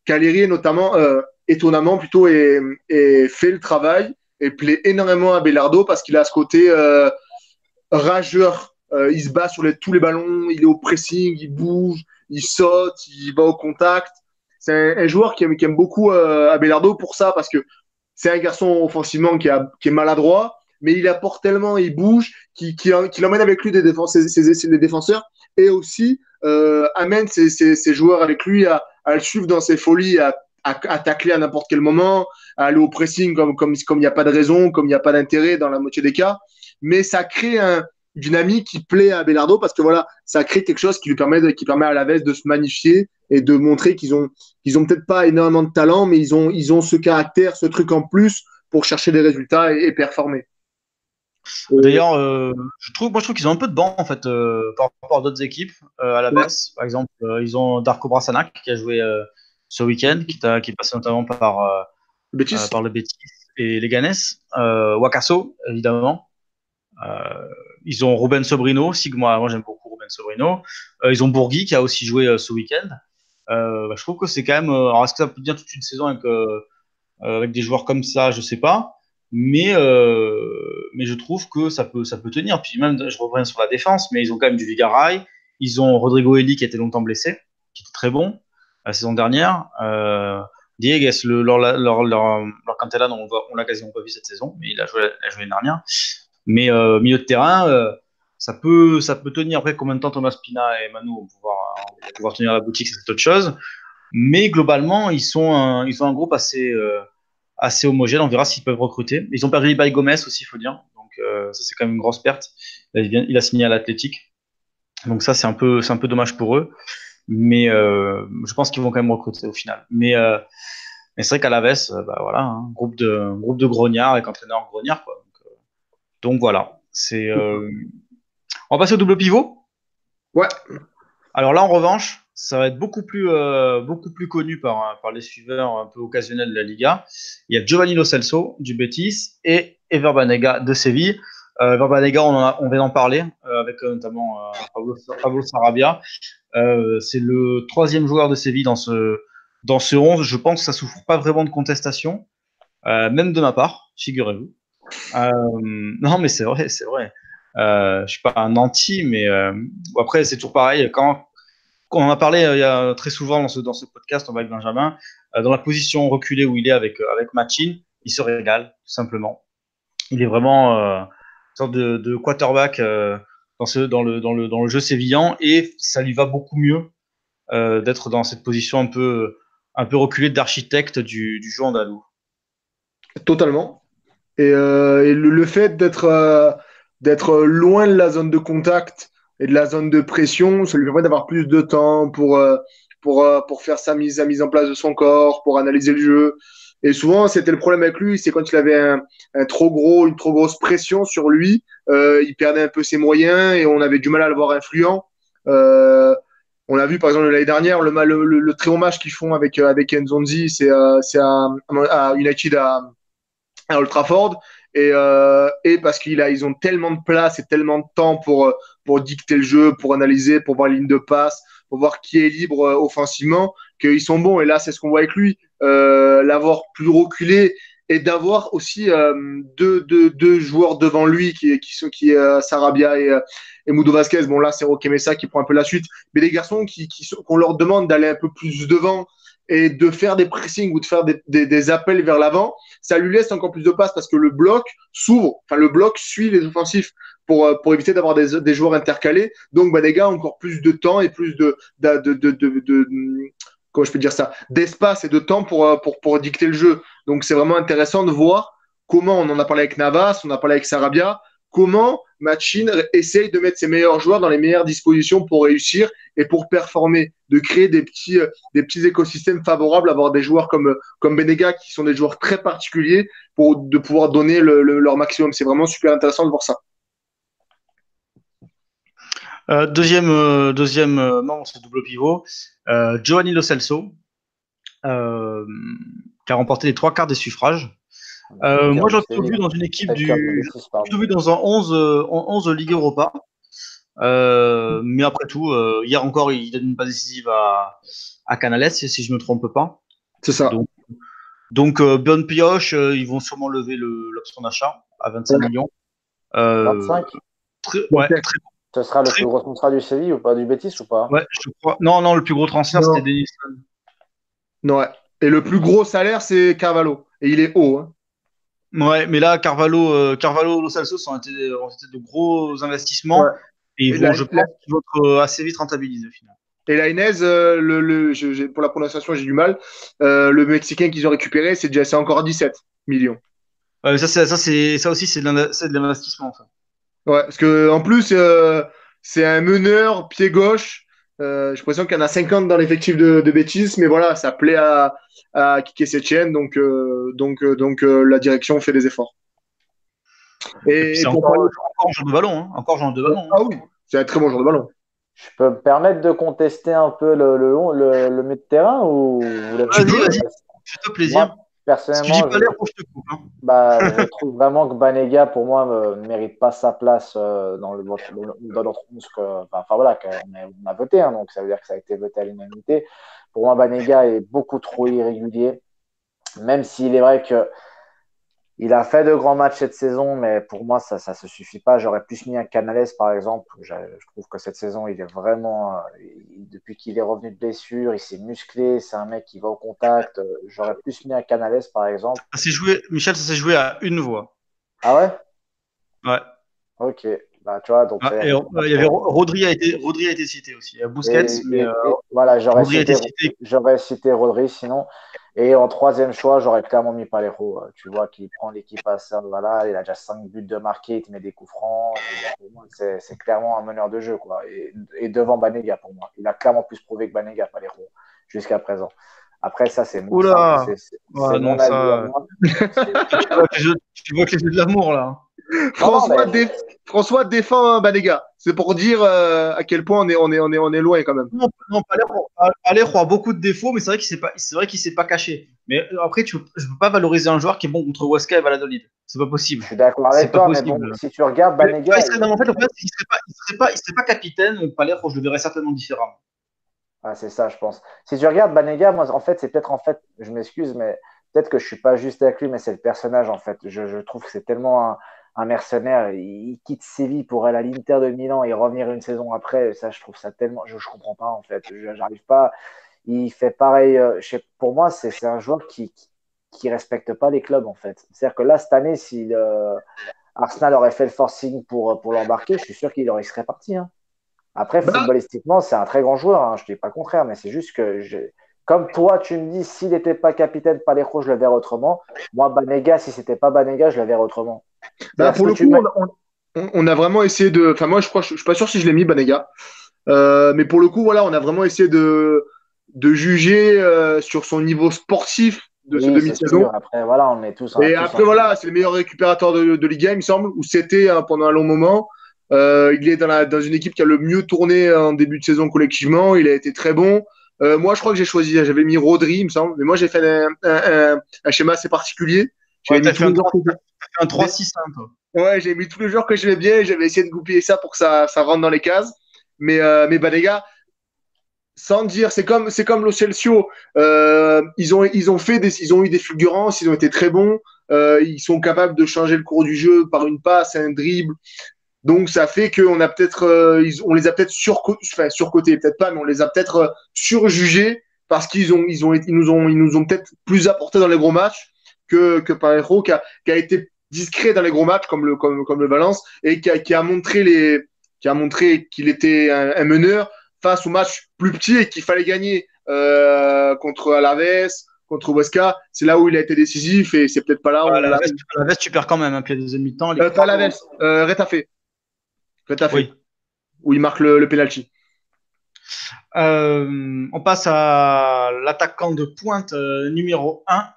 Caleri, notamment, euh, étonnamment plutôt, et, et, fait le travail et plaît énormément à Bellardo parce qu'il a ce côté euh, rageur euh, il se bat sur tous les ballons, il est au pressing, il bouge, il saute, il va au contact. C'est un, joueur qui aime, beaucoup euh, Abelardo pour ça, parce que c'est un garçon offensivement qui, est maladroit, mais il apporte tellement, il bouge, qu'il qui, qui emmène avec lui des, défenseurs et aussi euh, amène ses, joueurs avec lui à, à, le suivre dans ses folies, à, à, tacler à n'importe quel moment, à aller au pressing comme il n'y a pas de raison, comme il n'y a pas d'intérêt dans la moitié des cas. Mais ça crée un, dynamique qui plaît à Belardo parce que voilà, ça crée quelque chose qui lui permet de, qui permet à la veste de se magnifier et de montrer qu'ils ont qu'ils ont peut-être pas énormément de talent, mais ils ont ils ont ce caractère, ce truc en plus pour chercher des résultats et, performer. D'ailleurs, euh, je trouve, moi je trouve qu'ils ont un peu de banc en fait euh, par rapport à d'autres équipes euh, à la baisse. Par exemple, ils ont Darko Brasanac qui a joué ce week-end, qui, qui est passé notamment par le par le Betis et les Ganes. Wakaso évidemment. Ils ont Ruben Sobrino, Sigma, moi j'aime beaucoup Ruben Sobrino. Euh, ils ont Bourgui qui a aussi joué euh, ce week-end. Euh, bah, je trouve que c'est quand même. alors est-ce que ça peut bien toute une saison avec, des joueurs comme ça? Je sais pas. Mais, mais je trouve que ça peut, ça peut tenir. Puis même, je reviens sur la défense, mais ils ont quand même du Vigaray. Ils ont Rodrigo Eli qui était longtemps blessé, qui était très bon la saison dernière. Euh, Diegues, le, leur, leur, leur, leur, on, on l'a quasiment pas vu cette saison, mais il a joué, il a joué l'année dernière. Mais euh, milieu de terrain, euh, ça peut, ça peut tenir. Après, combien de temps Thomas Pina et Manu vont pouvoir, tenir la boutique, c'est autre chose. Mais globalement, ils sont un, ils ont un groupe assez, euh, assez homogène. On verra s'ils peuvent recruter. Ils ont perdu Ibai Gomez aussi, il faut dire. Donc ça, c'est quand même une grosse perte. Il, a signé à l'Athletic. Donc ça, c'est un peu, un peu dommage pour eux. Mais je pense qu'ils vont quand même recruter au final. Mais, c'est vrai qu'à la veste, bah, voilà, un groupe de, groupe de grognards avec entraîneur grognard, quoi. Donc voilà, c'est. Euh, on va passer au double pivot? Ouais. Alors là, en revanche, ça va être beaucoup plus, euh, beaucoup plus connu par, par les suiveurs un peu occasionnels de la Liga. Il y a Giovanni Lo Celso du Betis et Ever Banega de Séville. Euh, Ever Banega, on, on vient d'en parler avec notamment Pablo, Sarabia. c'est le troisième joueur de Séville dans ce, dans ce 11. Je pense que ça souffre pas vraiment de contestation, même de ma part, figurez-vous. Euh, non, mais c'est vrai, c'est vrai. Euh, je suis pas un anti, mais euh, après, c'est toujours pareil. Quand, on en a parlé très souvent dans ce, dans ce podcast, on va avec Benjamin, dans la position reculée où il est avec, avec il se régale, tout simplement. Il est vraiment une sorte de, de quarterback dans, ce, dans, le, dans, le, dans le jeu sévillan et ça lui va beaucoup mieux d'être dans cette position un peu, un peu reculée d'architecte du, du jeu andalou. Totalement. Et, euh, le, fait d'être euh, d'être loin de la zone de contact et de la zone de pression, ça lui permet d'avoir plus de temps pour, euh, pour, pour faire sa mise, mise en place de son corps, pour analyser le jeu. Et souvent, c'était le problème avec lui, c'est quand il avait un, un, trop gros, une trop grosse pression sur lui, euh, il perdait un peu ses moyens et on avait du mal à le voir influent. Euh, on l'a vu par exemple l'année dernière, le, le, le, très bon match qu'ils font avec avec Nzonzi, c'est à, à, à United à, à Old Trafford et, euh, et parce qu'ils ils ont tellement de place et tellement de temps pour, euh, pour dicter le jeu, pour analyser, pour voir la ligne de passe, pour voir qui est libre euh, offensivement, qu'ils sont bons. Et là, c'est ce qu'on voit avec lui. L'avoir plus reculé et d'avoir aussi deux, deux, deux, joueurs devant lui qui, sont qui Sarabia et, et Mudo Vasquez. Bon là c'est Roque Messa qui prend un peu la suite, mais les garçons qui, qui qu'on leur demande d'aller un peu plus devant et de faire des pressings ou de faire des, des, des appels vers l'avant, ça lui laisse encore plus de passes parce que le bloc s'ouvre, enfin le bloc suit les offensifs pour, euh, pour éviter d'avoir des, des joueurs intercalés. Donc Banega a encore plus de temps et plus de, de, de, de, de, de comment je peux dire ça, d'espace et de temps pour, euh, pour, pour dicter le jeu. Donc c'est vraiment intéressant de voir comment, on en a parlé avec Navas, on a parlé avec Sarabia, comment Machine essaye de mettre ses meilleurs joueurs dans les meilleures dispositions pour réussir et pour performer, de créer des petits, euh, des petits écosystèmes favorables, avoir des joueurs comme, comme Benega qui sont des joueurs très particuliers pour de pouvoir donner le, le, leur maximum. C'est vraiment super intéressant de voir ça. Euh, deuxième euh, deuxième euh, membre, ce double pivot, euh, Giovanni Lo Celso, euh, qui a remporté les trois quarts des suffrages. Euh, moi, j'ai plutôt vu dans une équipe du, plutôt vu dans un 11, 11 de Ligue Europa. Euh, mais après tout, euh, hier encore, il donne une passe décisive à, à Canales, si je me trompe pas. C'est ça. Donc, donc euh, bonne pioche, euh, ils vont sûrement lever l'option d'achat à 25 ouais. millions. 25 très, ouais, très, Ce sera le plus gros transfert du Séville ou pas du Betis ou pas? Ouais, je crois. Non, non, le plus gros transfert, c'était Denison. Non, ouais. Et le plus gros salaire, c'est Carvalho. Et il est haut. Hein. Ouais, mais là, Carvalho, euh, Carvalho, Los Alsos ont été, ont été de gros investissements. Ouais. Et, ils vont, la, je pense, qu'ils vont être assez vite rentabilisés au final. Et Lainez, euh, le, le, je, pour la prononciation, j'ai du mal. Euh, le Mexicain qu'ils ont récupéré, c'est déjà c'est encore 17 millions. Ouais, ça, ça, ça aussi, c'est de l'investissement. Ouais, parce que en plus, euh, c'est un meneur pied gauche. Euh, j'ai l'impression qu'il y en a 50 dans l'effectif de, de Betis, mais voilà, ça plaît à, à Kike Setien, donc, euh, donc, donc la direction fait des efforts. Et, et encore, parler... encore joueur de ballon, hein. encore joueur de ballon. Hein. Ah oui, c'est un très bon joueur de ballon. Je peux me permettre de contester un peu le, le, le, le milieu de terrain ou vous Vas-y, vas-y, fais-toi plaisir. Moi, personnellement, je, pas l'air, je, te coupe, hein. (laughs) bah, je trouve vraiment que Banega, pour moi, ne mérite pas sa place euh, dans, le, dans notre 11. Que, enfin, voilà, on a, on a voté, hein, donc ça veut dire que ça a été voté à l'unanimité. Pour moi, Banega est beaucoup trop irrégulier, même s'il est vrai que il a fait de grands matchs cette saison, mais pour moi, ça ne se suffit pas. J'aurais plus mis un Canales, par exemple. Je, je, trouve que cette saison, il est vraiment. Il, depuis qu'il est revenu de blessure, il s'est musclé. C'est un mec qui va au contact. J'aurais plus mis un Canales, par exemple. Ça joué, Michel, ça s'est joué à une voix. Ah ouais? Ouais. Ok. Bah, tu vois, donc, ah, et, il y avait Rodri a été, Rodri a été cité aussi. Il y a Busquets, et, mais. Et, euh, voilà, j'aurais cité, cité. cité Rodri sinon. Et en troisième choix, j'aurais clairement mis Palero. Tu vois qu'il prend l'équipe à ça, voilà, il a déjà 5 buts de marqué, il te met des coups francs. C'est clairement un meneur de jeu. Quoi. Et, et, devant Banega pour moi. Il a clairement plus prouvé que Banega, Palero, jusqu'à présent. Après, ça, c'est mon, Oula c'est ouais, mon avis. Ça... (laughs) tu vois que j'ai de l'amour là. (laughs) François, non, mais... dé... François défend Banega. C'est pour dire euh, à quel point on est, on est, on est, on est loin quand même. Non, non Palero a beaucoup de défauts, mais c'est vrai qu'il s'est pas, c'est vrai qu'il s'est pas caché. Mais après, tu, je peux pas valoriser un joueur qui est bon contre Huesca et Valladolid. C'est pas possible. Je suis d'accord avec toi, mais bon, si tu regardes Banega, mais, il... non, en fait, le problème, c'est qu'il serait pas, il serait pas, il serait pas capitaine. Palero, je le verrais certainement différemment. Ah, c'est ça, je pense. Si tu regardes Banega, moi, en fait, c'est peut-être, en fait, je m'excuse, mais peut-être que je suis pas juste avec lui, mais c'est le personnage, en fait. Je, je trouve que c'est tellement un, un, mercenaire. Il quitte Séville pour aller à l'Inter de Milan et revenir une saison après. Ça, je trouve ça tellement. Je, je comprends pas, en fait. J'arrive pas. Il fait pareil. Euh, sais, pour moi, c'est un joueur qui, qui, qui, respecte pas les clubs, en fait. C'est-à-dire que là, cette année, si euh, Arsenal aurait fait le forcing pour, pour l'embarquer, je suis sûr qu'il aurait serait parti. Hein. Après, bah. footballistiquement, c'est un très grand joueur, hein, je ne dis pas le contraire, mais c'est juste que, je... comme toi, tu me dis, s'il n'était pas capitaine Palejo, je le verrais autrement. Moi, Banega, si c'était pas Banega, je le verrais autrement. Bah, pour le coup, on, on, on, a vraiment essayé de. Enfin, moi, je crois, je, je suis pas sûr si je l'ai mis, Banega. Euh, mais pour le coup, voilà, on a vraiment essayé de, de juger euh, sur son niveau sportif de oui, ce demi-saison. Après, voilà, on est tous. Et tous après, voilà, c'est le meilleur récupérateur de, de Ligue 1, il me semble, ou c'était hein, pendant un long moment. Euh, il est dans, la, dans, une équipe qui a le mieux tourné en début de saison collectivement. Il a été très bon. Euh, moi, je crois que j'ai choisi, j'avais mis Rodri, il me semble. Mais moi, j'ai fait un, un, un, un, schéma assez particulier. Ouais, fait un, un 3-6-1, toi. Ouais, j'ai mis tous les joueurs que j'aimais bien. J'avais essayé de goupiller ça pour que ça, ça rentre dans les cases. Mais, euh, mais bah, les gars, sans dire, c'est comme, c'est comme Lo Celso. Euh, ils ont, ils ont fait des, ils ont eu des fulgurances, ils ont été très bons. Euh, ils sont capables de changer le cours du jeu par une passe, un dribble. Donc ça fait qu'on a peut-être, euh, on les a peut-être surcotés, enfin surcotés, peut-être pas, mais on les a peut-être euh, surjugés parce qu'ils ont, ils ont, ils nous ont, ils nous ont peut-être plus apporté dans les gros matchs que que Parejo qui a, qui a été discret dans les gros matchs comme le comme, comme le Valence et qui a, qui a montré les, qui a montré qu'il était un, un, meneur face aux matchs plus petits et qu'il fallait gagner euh, contre Alaves, contre Huesca, c'est là où il a été décisif et c'est peut-être pas là. Où veste, tu perds quand même, un hein, puis deuxième mi-temps. Euh, pas la veste, euh, Retafe. Retafe. Oui. Où il marque le, le penalty. Euh, on passe à l'attaquant de pointe euh, numéro 1.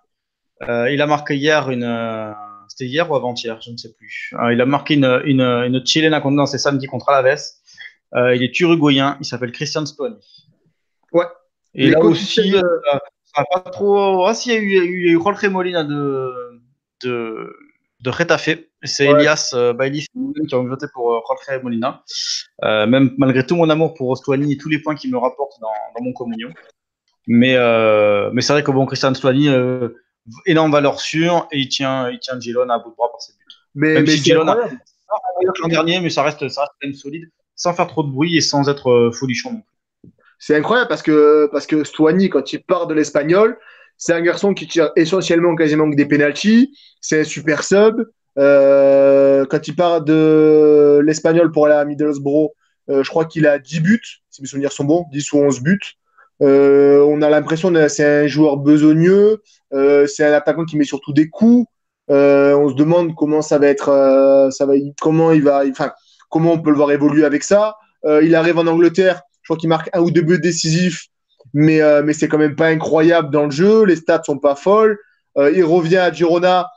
Euh, il a marqué hier une. Euh, c'était hier ou avant-hier Je ne sais plus. il a marqué une, une, une chilena c'est samedi contre Alaves. il est uruguayen. Il s'appelle Christian Sponi. Ouais. Et là aussi, pas trop. Ah, si, il y a eu, il y a eu Jorge Molina de, de, de Retafe. C'est ouais. Elias euh, Bailey qui a voté pour euh, Jorge Molina. Euh, même malgré tout mon amour pour Ostuani et tous les points qu'il me rapporte dans, dans mon communion. Mais, euh, mais c'est vrai que bon, Christian Ostuani, euh, énorme valeur sûre et il tient, il tient Girona à bout de bras par ses buts. Mais, même mais si Girona l'an dernier, mais ça reste, ça reste quand même solide, sans faire trop de bruit et sans être euh, folichon non plus. C'est incroyable parce que, parce que Stuani, quand il part de l'espagnol, c'est un garçon qui tire essentiellement quasiment que des pénalties. C'est un super sub. Euh, quand il part de l'espagnol pour aller à Middlesbrough, euh, je crois qu'il a 10 buts, si mes souvenirs sont bons, 10 ou 11 buts. Euh, on a l'impression que c'est un joueur besogneux. Euh, c'est un attaquant qui met surtout des coups. Euh, on se demande comment ça va être, va, comment il va, comment on peut le voir évoluer avec ça. il arrive en Angleterre je crois qu'il marque un ou deux buts décisifs, mais, euh, mais c'est quand même pas incroyable dans le jeu. Les stats sont pas folles. Euh, il revient à Girona.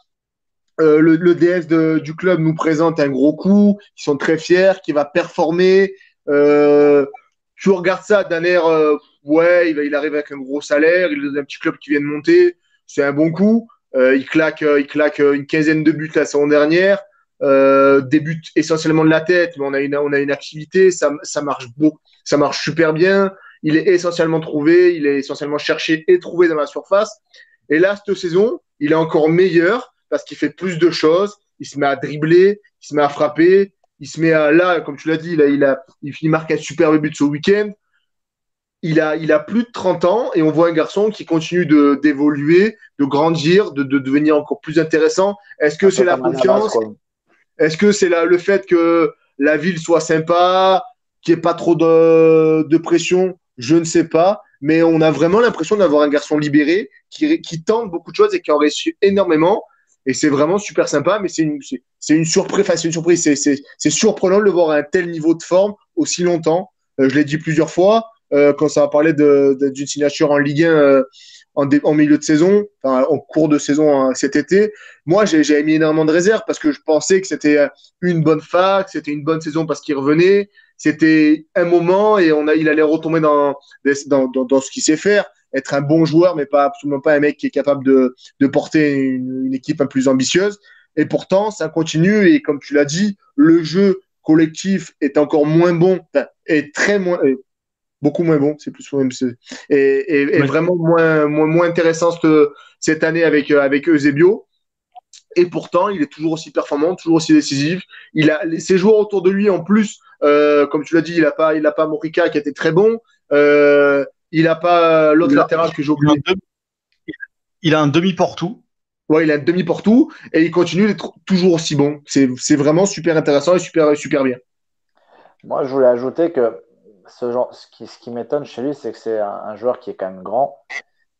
Euh, le, DS du club nous présente un gros coup. Ils sont très fiers, qu'il va performer. Euh, tu regardes ça d'un air, euh, ouais, il, arrive avec un gros salaire. Il est dans un petit club qui vient de monter. C'est un bon coup. Euh, il claque, il claque une quinzaine de buts la saison dernière. Euh, débute essentiellement de la tête, mais on a une, on a une activité, ça, ça marche beau, ça marche super bien. Il est essentiellement trouvé, il est essentiellement cherché et trouvé dans la surface. Et là, cette saison, il est encore meilleur parce qu'il fait plus de choses. Il se met à dribbler, il se met à frapper, il se met à là, comme tu l'as dit, là, il a, il marque un superbe but ce week-end. Il a, il a plus de 30 ans et on voit un garçon qui continue de d'évoluer, de grandir, de, de devenir encore plus intéressant. Est-ce que c'est la confiance? est-ce que c'est le fait que la ville soit sympa, qu'il n'y ait pas trop de, de, pression? Je ne sais pas. Mais on a vraiment l'impression d'avoir un garçon libéré qui, qui, tente beaucoup de choses et qui en réussit énormément. Et c'est vraiment super sympa, mais c'est une, c'est une surprise. Enfin, c'est une surprise. C'est surprenant de le voir à un tel niveau de forme aussi longtemps. Euh, je l'ai dit plusieurs fois euh, quand ça a parlé d'une signature en Ligue 1 euh, en, milieu de saison, en cours de saison hein, cet été. Moi, j'ai mis énormément de réserves parce que je pensais que c'était une bonne fac, c'était une bonne saison parce qu'il revenait, c'était un moment et on a, il allait retomber dans, dans, dans, ce qu'il sait faire, être un bon joueur, mais pas absolument pas un mec qui est capable de, de porter une, une équipe un plus ambitieuse. Et pourtant, ça continue et comme tu l'as dit, le jeu collectif est encore moins bon, est très moins, beaucoup moins bon, c'est plus même et, et, vraiment moins, moins, moins intéressant cette, cette année avec avec Eusebio. Et pourtant, il est toujours aussi performant, toujours aussi décisif. Il a ses joueurs autour de lui en plus, euh, comme tu l'as dit, il a pas il a pas Morica qui était très bon. Euh, il a pas l'autre latéral que j'ai oublié. Il a un demi portou. Ouais, il a un demi portou et il continue d'être toujours aussi bon. C'est vraiment super intéressant et super super bien. Moi, je voulais ajouter que ce, genre, ce qui, ce qui m'étonne chez lui, c'est que c'est un, un, joueur qui est quand même grand.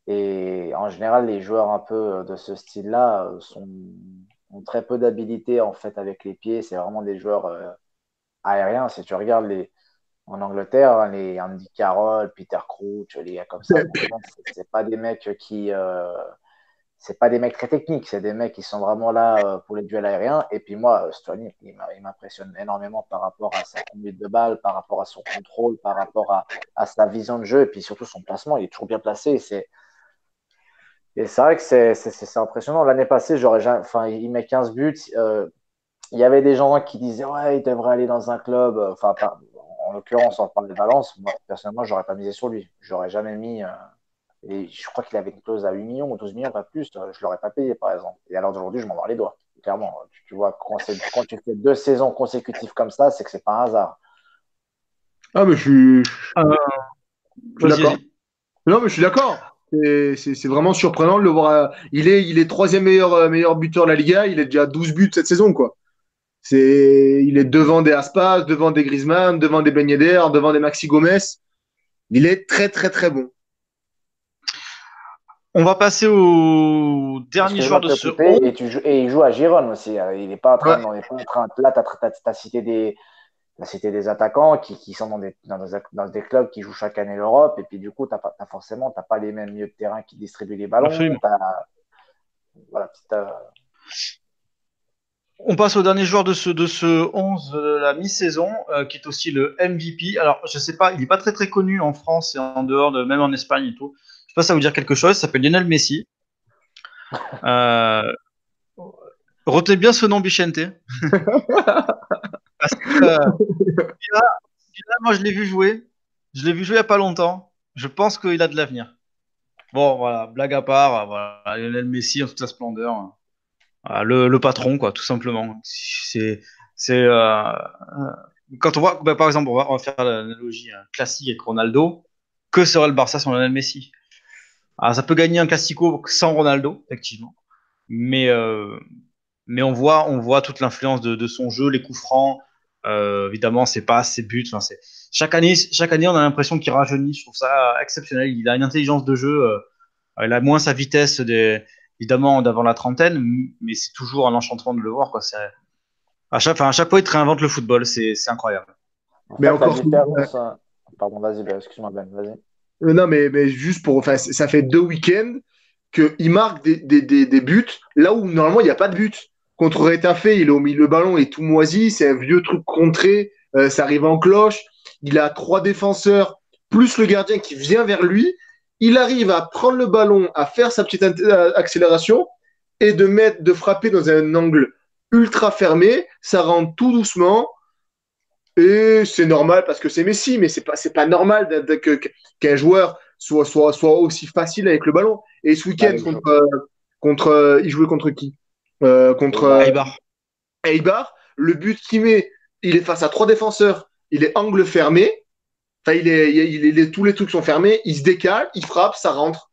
Et en général, les joueurs un peu de ce style-là sont, ont très peu d'habilité en fait avec les pieds. C'est vraiment des joueurs euh, aériens. Si tu regardes les, en Angleterre, les Andy Carroll, Peter Crouch, les gars comme ça, c'est pas des mecs qui, euh, c'est pas des mecs très techniques, c'est des mecs qui sont vraiment là euh, pour les duels aériens. Et puis moi, Stoney, il m'impressionne énormément par rapport à sa conduite de balle, par rapport à son contrôle, par rapport à, à sa vision de jeu, et puis surtout son placement. Il est toujours bien placé. C'est et c'est vrai que c'est impressionnant. L'année passée, j'aurais enfin, il met 15 buts. Euh, il y avait des gens qui disaient ouais, il devrait aller dans un club. Enfin, en l'occurrence, on parle de Valence. Moi, personnellement, j'aurais pas misé sur lui. J'aurais jamais mis. Euh, Et je crois qu'il avait une clause à 8 millions ou 12 millions, pas plus. Je ne l'aurais pas payé, par exemple. Et alors d'aujourd'hui, je m'en mords les doigts. Clairement, tu, vois, quand, quand, tu fais deux saisons consécutives comme ça, c'est que c'est pas un hasard. Ah, mais je suis, euh, d'accord. Non, mais je suis d'accord. C'est vraiment surprenant de le voir. Il est, il est troisième meilleur, euh, meilleur buteur de la Liga. Il est déjà 12 buts cette saison, quoi. C'est, il est devant des Aspas, devant des Griezmann, devant des Ben devant des Maxi Gomez. Il est très, très, très bon. On va passer au dernier joueur de ce et, et, il joue à Gironne aussi. Hein. Il n'est pas en train, ouais. pas en train là, tu as, cité des, cité des attaquants qui, qui sont dans des, dans, des, clubs qui jouent chaque année l'Europe. Et puis, du coup, tu n'as forcément pas les mêmes milieux de terrain qui distribuent les ballons. Voilà, On passe au dernier joueur de ce, de ce 11 de la mi-saison, euh, qui est aussi le MVP. Alors, je sais pas, il n'est pas très très connu en France et en dehors, de, même en Espagne et tout pas ça vous dire quelque chose. Il s'appelle Lionel Messi. Euh, retenez bien ce nom, Bichente. Parce que euh, moi, je l'ai vu jouer. Je l'ai vu jouer il n'y a pas longtemps. Je pense qu'il a de l'avenir. Bon, voilà, blague à part. Voilà, Lionel Messi en toute sa splendeur. le, patron, quoi, tout simplement. C'est. Euh, quand on voit, bah, par exemple, on va, on va faire l'analogie hein, classique avec Ronaldo. Que serait le Barça sans Lionel Messi? Alors, ah, ça peut gagner un classico sans Ronaldo, effectivement. Mais, euh, mais on, voit, on voit toute l'influence de, de, son jeu, les coups francs. Euh, évidemment, c'est pas ses buts. Enfin, c'est... Chaque, année, chaque année, on a l'impression qu'il rajeunit. Je trouve ça exceptionnel. Il a une intelligence de jeu. Euh, il a moins sa vitesse, des, évidemment, d'avant la trentaine, mais c'est toujours un enchantement de le voir. Quoi. C'est, à, chaque, enfin, à chaque fois, il réinvente le football. C'est, c'est incroyable. mais encore. Pardon, vas-y, ben, excuse-moi, Ben, vas-y. Euh, non, mais, juste pour. Enfin, ça fait deux week-ends qu'il marque des, des, des, buts là où normalement il n'y a pas de but. Contre Rétafé, il a mis le ballon est tout moisi, c'est un vieux truc contré, euh, ça arrive en cloche. Il a trois défenseurs, plus le gardien qui vient vers lui. Il arrive à prendre le ballon, à faire sa petite euh, accélération et de mettre, de frapper dans un angle ultra fermé. Ça rentre tout doucement. Et c'est normal parce que c'est Messi, mais c'est pas, c'est pas normal qu'un joueur soit, soit, soit aussi facile avec le ballon. Et ce week-end, contre, euh, contre, euh, il jouait contre qui? Euh, Contre Eibar. Eibar. Le but qu'il met, il est face à trois défenseurs. Il est angle fermé. Enfin, il est, il est, tous les trucs sont fermés. Il se décale, il frappe, ça rentre.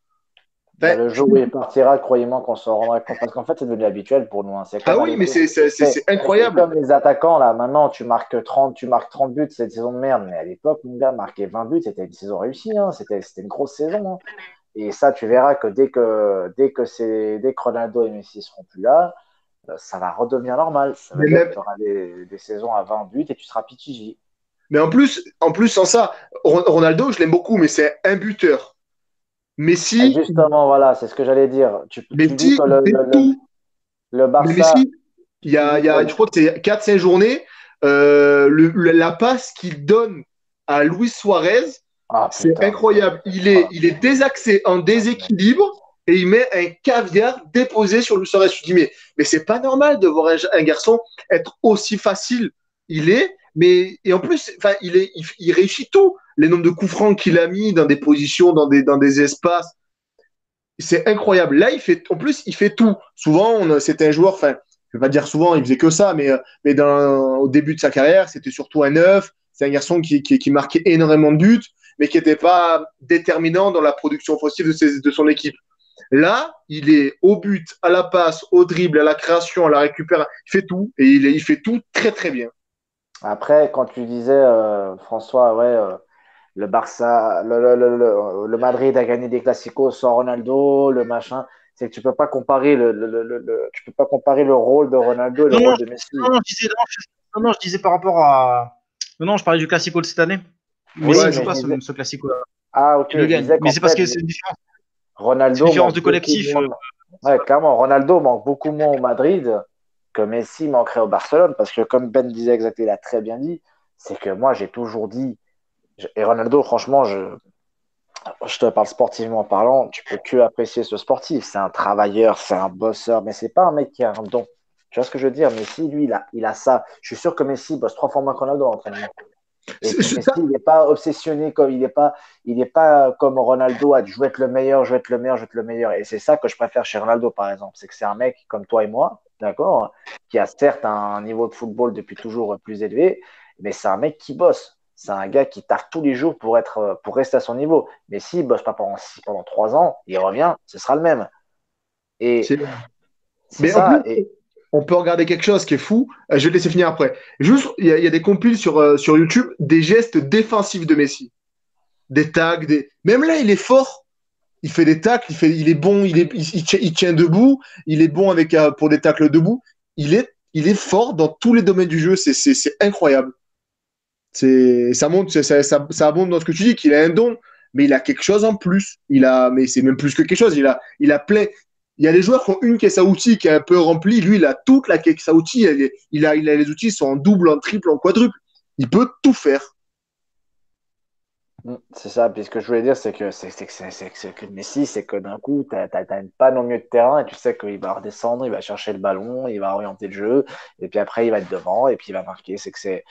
Bah, le jour où il partira, croyez-moi qu'on se rendra compte. Parce qu'en fait, c'est devenu habituel pour nous. Hein. Ah oui, mais c'est incroyable. Comme les attaquants, là, maintenant, tu marques 30, tu marques 30 buts, c'est une saison de merde. Mais à l'époque, Munga marquait 20 buts, c'était une saison réussie. Hein. C'était une grosse saison. Hein. Et ça, tu verras que dès que, dès que, dès que Ronaldo et Messi seront plus là, euh, ça va redevenir normal. Ça va tu auras des, des, saisons à 20 buts et tu seras pitigi. Mais en plus, en plus, sans ça, Ronaldo, je l'aime beaucoup, mais c'est un buteur. Messi. Justement, voilà, c'est ce que j'allais dire. Tu, Messi, tu le, le, tout. le, Barça. Messi, il y a, il y a, je crois que c'est 4-5 journées, euh, le, la passe qu'il donne à Luis Suarez, ah, c'est incroyable. Il est, il est désaxé, en déséquilibre, et il met un caviar déposé sur Luis Suarez. Je dis, mais, mais c'est pas normal de voir un, garçon être aussi facile. Il est, mais et en plus, enfin, il, réussit tout les nombres de coups francs qu'il a mis dans des positions, dans des, dans des espaces. C'est incroyable. Là, il fait, en plus, il fait tout. Souvent, c'était un joueur, enfin, je vais pas dire souvent, il faisait que ça, mais, mais dans, au début de sa carrière, c'était surtout un neuf. C'est un garçon qui, qui, marquait énormément de buts, mais qui n'était pas déterminant dans la production offensive de, de son équipe. Là, il est au but, à la passe, au dribble, à la création, à la récupération. Il fait tout et il, il fait tout très très bien. Après, quand tu disais, euh, François, ouais, euh, le Barça, le, le, le, le, Madrid a gagné des classicos sans Ronaldo, le machin. C'est que tu peux pas comparer le, tu peux pas comparer le rôle de Ronaldo et le rôle de Messi. Non, non, je disais, non, non, je disais par rapport à. Non, non, je parlais du classico de cette année. Messi oui, ne joue pas ce, ce classico-là. Ah, ok. Mais c'est parce que c'est une différence. Ronaldo. Une différence de collectif. Ouais, clairement, Ronaldo manque beaucoup moins au Madrid que Messi manquerait au Barcelone parce que, comme Ben disait exactement, il a très bien dit, c'est que moi, j'ai toujours dit et Ronaldo, franchement, je, je te parle sportivement parlant, tu peux que apprécier ce sportif. C'est un travailleur, c'est un bosseur, mais c'est pas un mec qui a un don. Tu vois ce que je veux dire? Messi, lui, il a, il a ça. Je suis sûr que Messi bosse trois fois moins que Ronaldo en entraînement. il n'est pas obsessionné comme il n'est pas, il n'est pas comme Ronaldo à je veux être le meilleur, je veux être le meilleur, je veux être le meilleur. Et c'est ça que je préfère chez Ronaldo, par exemple. C'est que c'est un mec comme toi et moi, d'accord, qui a certes un niveau de football depuis toujours plus élevé, mais c'est un mec qui bosse. C'est un gars qui taffe tous les jours pour, être, pour rester à son niveau. Mais s'il bosse pas pendant, pendant trois ans, il revient, ce sera le même. Et ça. on peut regarder quelque chose qui est fou. Euh, je vais te laisser finir après. Juste, il y, a des compiles sur, euh, sur YouTube, des gestes défensifs de Messi. Des tags, des... même là, il est fort. Il fait des tacles, il, est bon, il, tient, debout, il est bon avec, euh, pour des tacles debout. Il est, fort dans tous les domaines du jeu, c'est incroyable. Ça montre, ça, ça dans ce que tu dis, qu'il a un don, mais il a quelque chose en plus. Il a, mais c'est même plus que quelque chose. Il a, il a plein, il y a des joueurs qui ont une caisse à outils qui est un peu remplie. Lui, il a toute la caisse à outils. Il, a, il a les outils sont en double, en triple, en quadruple. Il peut tout faire. Mm, c'est ça. Puis ce que je voulais dire, c'est que, Messi, c'est que d'un coup, tu n'as une panne au milieu de terrain et tu sais qu'il va redescendre, il va chercher le ballon, il va orienter le jeu. Et puis après, il va être devant et puis il va marquer. C'est que c'est,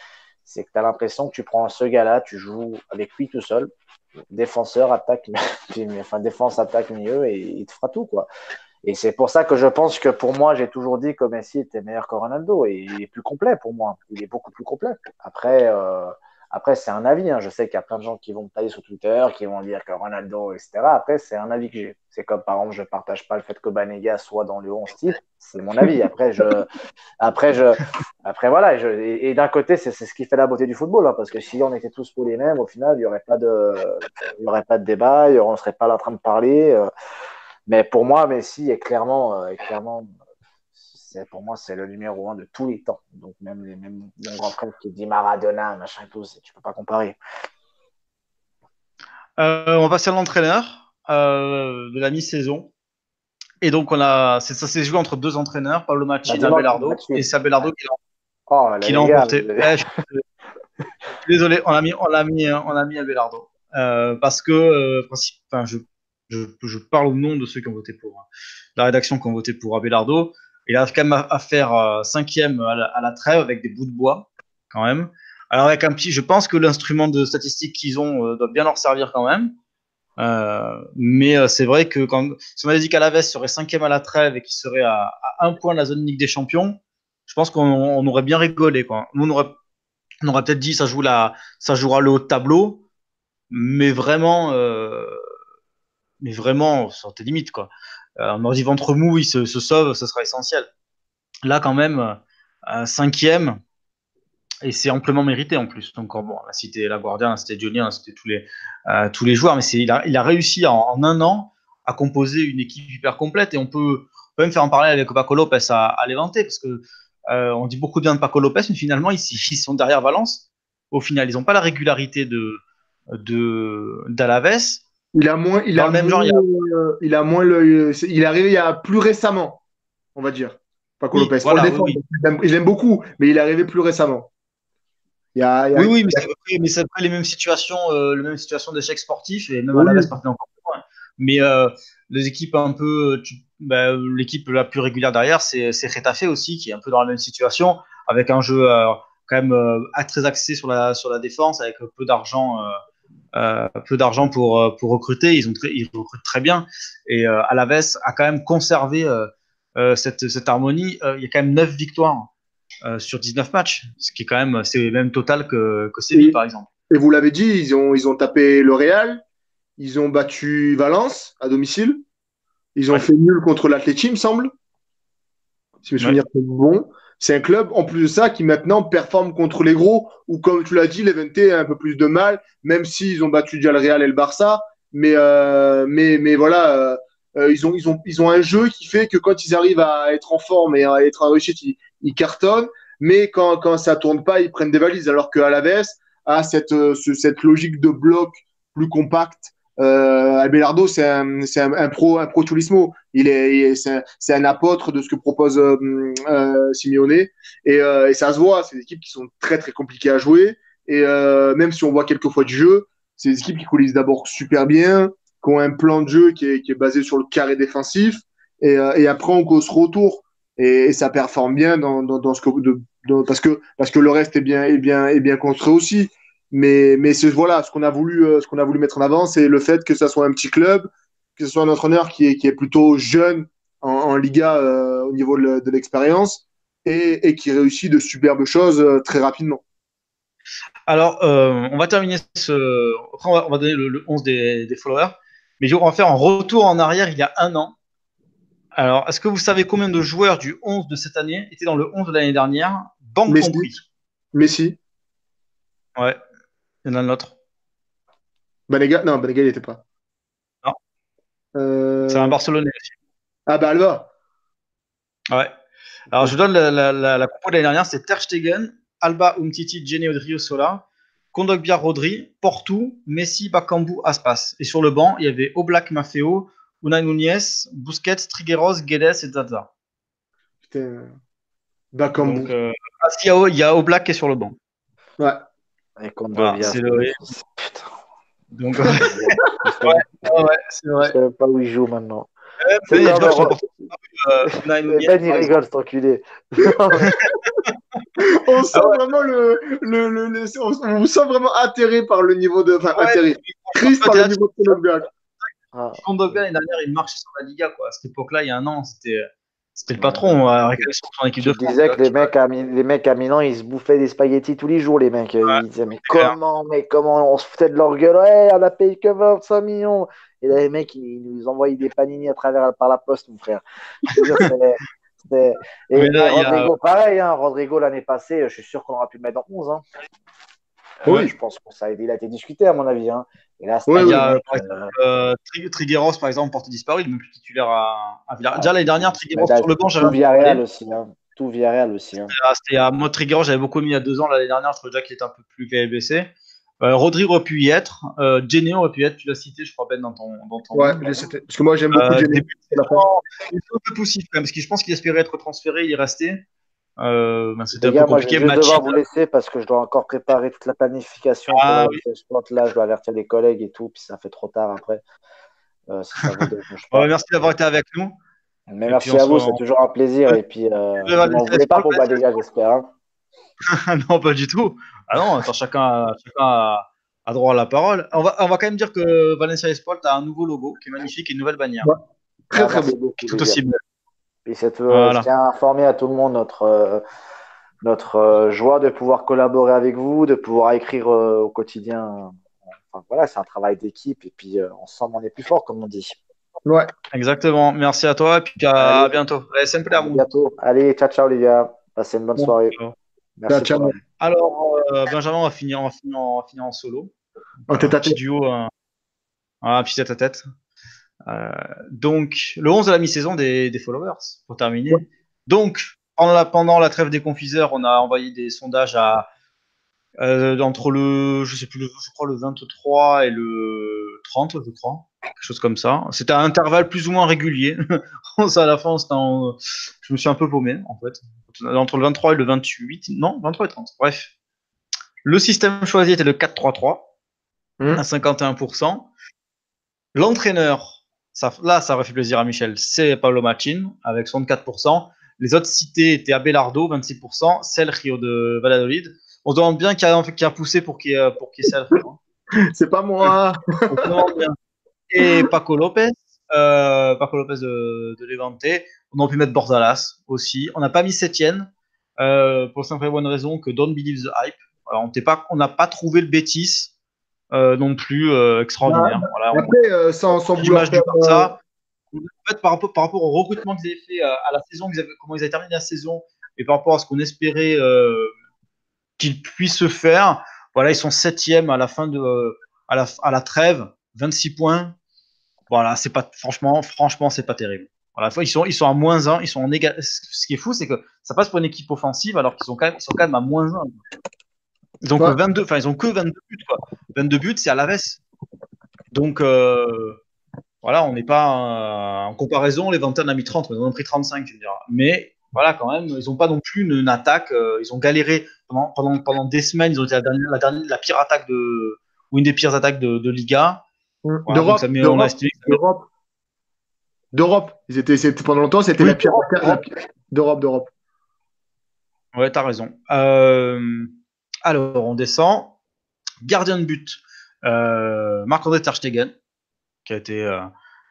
tu as l'impression que tu prends ce gars-là, tu joues avec lui tout seul, défenseur, attaque, (laughs) défense, attaque, milieu, et il te fera tout, quoi. Et c'est pour ça que je pense que pour moi, j'ai toujours dit que Messi était meilleur que Ronaldo. Et il est plus complet pour moi. Il est beaucoup plus complet. Après, euh, après c'est un avis. Hein. Je sais qu'il y a plein de gens qui vont me tailler sur Twitter, qui vont dire que Ronaldo, etc. Après, c'est un avis que j'ai. C'est comme par exemple, je ne partage pas le fait que Banega soit dans le 11 type. C'est mon avis. Après, je, après, je, après voilà. Et, d'un côté, c'est ce qui fait la beauté du football. Hein, parce que si on était tous pour les mêmes, au final, il n'y aurait, pas de, aurait pas de débat. On ne serait pas là en train de parler. Euh, mais pour moi, Messi est clairement, euh, clairement c'est, pour moi, c'est le numéro un de tous les temps. Donc, même, les, même mon grand frère qui dit Maradona, machin et tout, tu peux pas comparer. Euh, on va passer à l'entraîneur euh, de la mi-saison. Et donc, on a, ça s'est joué entre deux entraîneurs, Paolo Macci et Abelardo. Et c'est Abelardo qui l'a, oh, l'a emporté. désolé, on a mis, on a mis, on a mis Abelardo. parce que, enfin, je je, parle au nom de ceux qui ont voté pour la rédaction qui ont voté pour Abelardo. Il a quand même à, faire euh, cinquième à la, trêve avec des bouts de bois, quand même. Alors avec un petit, je pense que l'instrument de statistique qu'ils ont euh, doit bien leur servir quand même. Euh, mais c'est vrai que quand si on avait dit qu'Alaves serait cinquième à la trêve et qu'il serait à, un point de la zone Ligue des Champions, je pense qu'on aurait bien rigolé. Quoi. on aurait, peut-être dit ça ça jouera le haut de tableau, mais vraiment mais vraiment sur tes limites quoi. Euh, on aurait dit ventre mou, il se, sauve, ce sera essentiel. Là quand même, euh, cinquième, et c'est amplement mérité en plus. Donc bon, la cité la Guardia, c'était Julien, c'était tous les euh, tous les joueurs, mais il a, a réussi en, un an à composer une équipe hyper complète et on peut, même faire en parler avec Paco Lopez à, à parce que on dit beaucoup bien de Paco Lopez, mais finalement ils, sont derrière Valence. Au final, ils n'ont pas la régularité de d'Alaves. Il a moins, il a le même genre, il, a... Euh, il a moins le, il est arrivé il y a plus récemment, on va dire. Paco Lopez. je l'aime beaucoup, mais il est arrivé plus récemment. Il y a, oui, oui, mais c'est après les mêmes situations, euh, les mêmes situations d'échec sportif et même à la base encore plus loin. Mais euh, les équipes un peu, bah, l'équipe la plus régulière derrière, c'est Retafe aussi, qui est un peu dans la même situation, avec un jeu quand même très axé sur la sur la défense, avec peu d'argent euh, peu d'argent pour, euh, pour recruter, ils, ont ils recrutent très bien. Et euh, Alaves a quand même conservé cette, cette, harmonie. il y a quand même 9 victoires sur 19 matchs, ce qui est quand même c'est le même total que, que Séville, par exemple. Et vous l'avez dit, ils ont, ils ont tapé le Real, ils ont battu Valence à domicile, ils ont fait nul contre l'Atleti, il me semble. Si mes souvenirs sont bons. C'est un club, en plus de ça, qui maintenant performe contre les gros, ou comme tu l'as dit, l'Evente a un peu plus de mal, même s'ils ont battu déjà le Real et le Barça. Mais, euh, mais, mais voilà, euh, euh, ils, ont, ils, ont, ils ont un jeu qui fait que quand ils arrivent à être en forme et à être en réussite, ils, ils cartonnent. Mais quand, quand ça tourne pas, ils prennent des valises. Alors que Alaves a cette, cette logique de bloc plus compact euh, Abelardo, c'est un, un, un, pro, un pro tourismo. Il est, c'est un, apôtre de ce que propose euh, euh Simeone. Et, euh, et, ça se voit, c'est des équipes qui sont très très compliquées à jouer. Et euh, même si on voit quelques fois du jeu, c'est des équipes qui coulissent d'abord super bien, qui ont un plan de jeu qui est, qui est basé sur le carré défensif. Et, et après, on cause retour. Et, ça performe bien dans, dans, dans ce que, de, parce, que, parce que le reste est bien, est bien, est bien construit aussi. Mais, voilà, ce qu'on a voulu, euh, ce qu'on a voulu mettre en avant, c'est le fait que ça soit un petit club, que ce soit un entraîneur qui est, qui est plutôt jeune en, en Liga euh, au niveau de, le- de l'expérience et, et qui réussit de superbes choses euh, très rapidement. Alors, euh, on va terminer ce. Après, on va, on va donner le, le 11 des, des followers. Mais on va faire un retour en arrière il y a un an. Alors, est-ce que vous savez combien de joueurs du 11 de cette année étaient dans le 11 de l'année dernière? Banque Messi. compris. Messi, Ouais. Il y en a un autre. Banega, non, Banega, il n'était pas. Non. Euh, C'est un Barcelonais aussi. Ah bah Alba. Ouais. Alors, je vous donne la, la, la, la compo de l'année dernière c'est Ter Stegen, Alba, Umtiti, Jenny Odriozola, Kondogbia, Rodri, Porto, Messi, Bakambu, Aspas. Et sur le banc, il y avait Oblak, Maffeo, Unai Nunez, Busquets, Trigueros, Guedes et Zaza. Putain. Bakambu. Donc, euh, ah, il y a Oblak qui est sur le banc. Ouais. Et contre Voilà, c'est le- Putain. Donc, (laughs) (laughs) Je ouais, c'est je vrai. sais même pas où il joue maintenant. Euh, Ben, il rigole, cet enculé. (laughs) On sent Ah ouais. vraiment le, le, le, le- on, sent vraiment atterré par le niveau de, enfin Ouais, atterré, triste par le niveau de Kondogbia. Ah, l'année dernière, il marchait sur la Liga. Quoi. À cette époque-là, il y a un an, c'était c'était le patron à réclamer sur son équipe Tu de France. disais que les mecs, à, les mecs à Milan, ils se bouffaient des spaghettis tous les jours, les mecs. Ils disaient, mais clair. comment, mais comment, on se foutait de leur gueule, ouais, on a payé que 25 millions. Et là, les mecs, ils nous envoyaient des panini à travers, par la poste, mon frère. Et, là, a- Rodrigo, pareil, hein, Rodrigo, l'année passée, je suis sûr qu'on aura pu le mettre en 11. Hein. Oui. Je pense que ça a, il a été discuté, à mon avis. Hein. Et là, Oui, a, euh, Euh, Tri- Trigueros, par exemple, porte disparu, il n'est même plus titulaire à, à Villarreal. Déjà l'année dernière, Trigueros là, sur le banc, j'avais tout Villarreal aussi. Hein. Tout Villarreal aussi. Hein. C'était à moi Trigueros, j'avais beaucoup mis il y a deux ans. L'année dernière, je trouvais déjà qu'il était un peu plus blessé. Euh, Rodri aurait pu y être. Euh, Jenny aurait pu y être. Tu l'as cité, je crois, Ben, dans ton. Dans ton Ouais, parce que moi j'aime beaucoup Euh, la fin. Il est un peu poussif quand même, parce que je pense qu'il espérait être transféré, il est resté. Euh, ben, C'était un gars, peu moi, je vais compliqué. devoir vous laisser parce que je dois encore préparer toute la planification Ah pour le sport. Là, je dois avertir les collègues et tout, puis ça fait trop tard après. Euh, si ça (laughs) pas. Ouais, merci d'avoir été avec nous. Mais Et merci on à vous, c'est toujours un plaisir. Et puis, euh, Ouais, ouais, voulez pas pour Badega, j'espère. hein. (laughs) non, pas du tout. Ah non, attends, chacun, a- chacun a, a droit à la parole. On va, on va quand même dire que Valencia Esport a un nouveau logo qui est magnifique et une nouvelle bannière. Ouais. Très Ah, très beau. Tout aussi belle. Et c'est, euh, Voilà. je tiens à informer à tout le monde notre, euh, notre euh, joie de pouvoir collaborer avec vous, de pouvoir écrire euh, au quotidien. Enfin, voilà, c'est un travail d'équipe et puis euh, ensemble on est plus fort, comme on dit. Ouais. Exactement. Merci à toi et puis à, Allez. bientôt. Allez, À bientôt. Allez, ciao, ciao les gars. Passez une bonne Bon. soirée. Ciao. Merci. Ciao, Alors, euh, Benjamin, on va finir, on va finir, en- on va finir en solo. En tête un à petit tête. duo, un, un petit tête à tête. Euh, donc, le 11 de la mi-saison des, des followers, pour terminer. Ouais. Donc, pendant la, pendant la trêve des confiseurs, on a envoyé des sondages à euh, entre le, je sais plus, le, je crois le 23 et le 30, je crois, quelque chose comme ça. C'était à intervalles plus ou moins réguliers. (laughs) à la fin, en- je me suis un peu paumé, en fait. Entre le 23 et le 28, non, 23 et 30. Bref. Le système choisi était le 4-3-3 Mhm. à 51%. L'entraîneur, ça, là, ça aurait fait plaisir à Michel, c'est Paolo Machin avec 64%. Les autres cités étaient Abelardo, 26%, Sergio de Valladolid. On se demande bien qui a, qui a poussé pour qu'il ait, pour Sergio. hein. (laughs) C'est pas moi. On se demande bien. Et Paco Lopez, euh, Paco Lopez de, de Levante. On aurait pu mettre Bordalas aussi. On n'a pas mis Sétienne euh, pour la simple et bonne raison que Don't Believe the Hype. Alors, on n'a pas trouvé le Bétis euh, non plus euh, extraordinaire. Voilà, on- Après, euh, sans, sans l'image du euh, Barça. En fait, par rapport, par rapport au recrutement qu'ils avaient fait à la saison, avaient- comment ils avaient terminé la saison, et par rapport à ce qu'on espérait euh, qu'ils puissent se faire, voilà, ils sont septièmes à la fin de, à la, à la trêve, 26 points. Voilà, c'est pas, franchement, franchement, c'est pas terrible. Voilà, ils sont, ils sont à moins 1, ils sont en égal. Ce qui est fou, c'est que ça passe pour une équipe offensive alors qu'ils sont quand même, ils sont quand même à moins 1. Ils ont Ouais. que 22, enfin, ils ont que 22 buts, quoi. 22 buts, c'est à la veste. Donc, euh, voilà, on n'est pas euh, en comparaison. Les 21 a mis 30, mais ils en ont pris 35, tu me diras. Mais voilà, quand même, ils n'ont pas non plus une, une attaque. euh, ils ont galéré pendant, pendant, pendant des semaines. Ils ont été la, dernière, la, dernière, la pire attaque de, ou une des pires attaques de, de Liga. Voilà, donc D'Europe. D'Europe. Ils étaient, c'était- pendant longtemps, c'était Oui, la pire. pire- D'Europe, d'Europe. Ouais, t'as raison. Euh, alors, on descend. Gardien de but, euh, Marc-André Ter Stegen, qui a été, euh,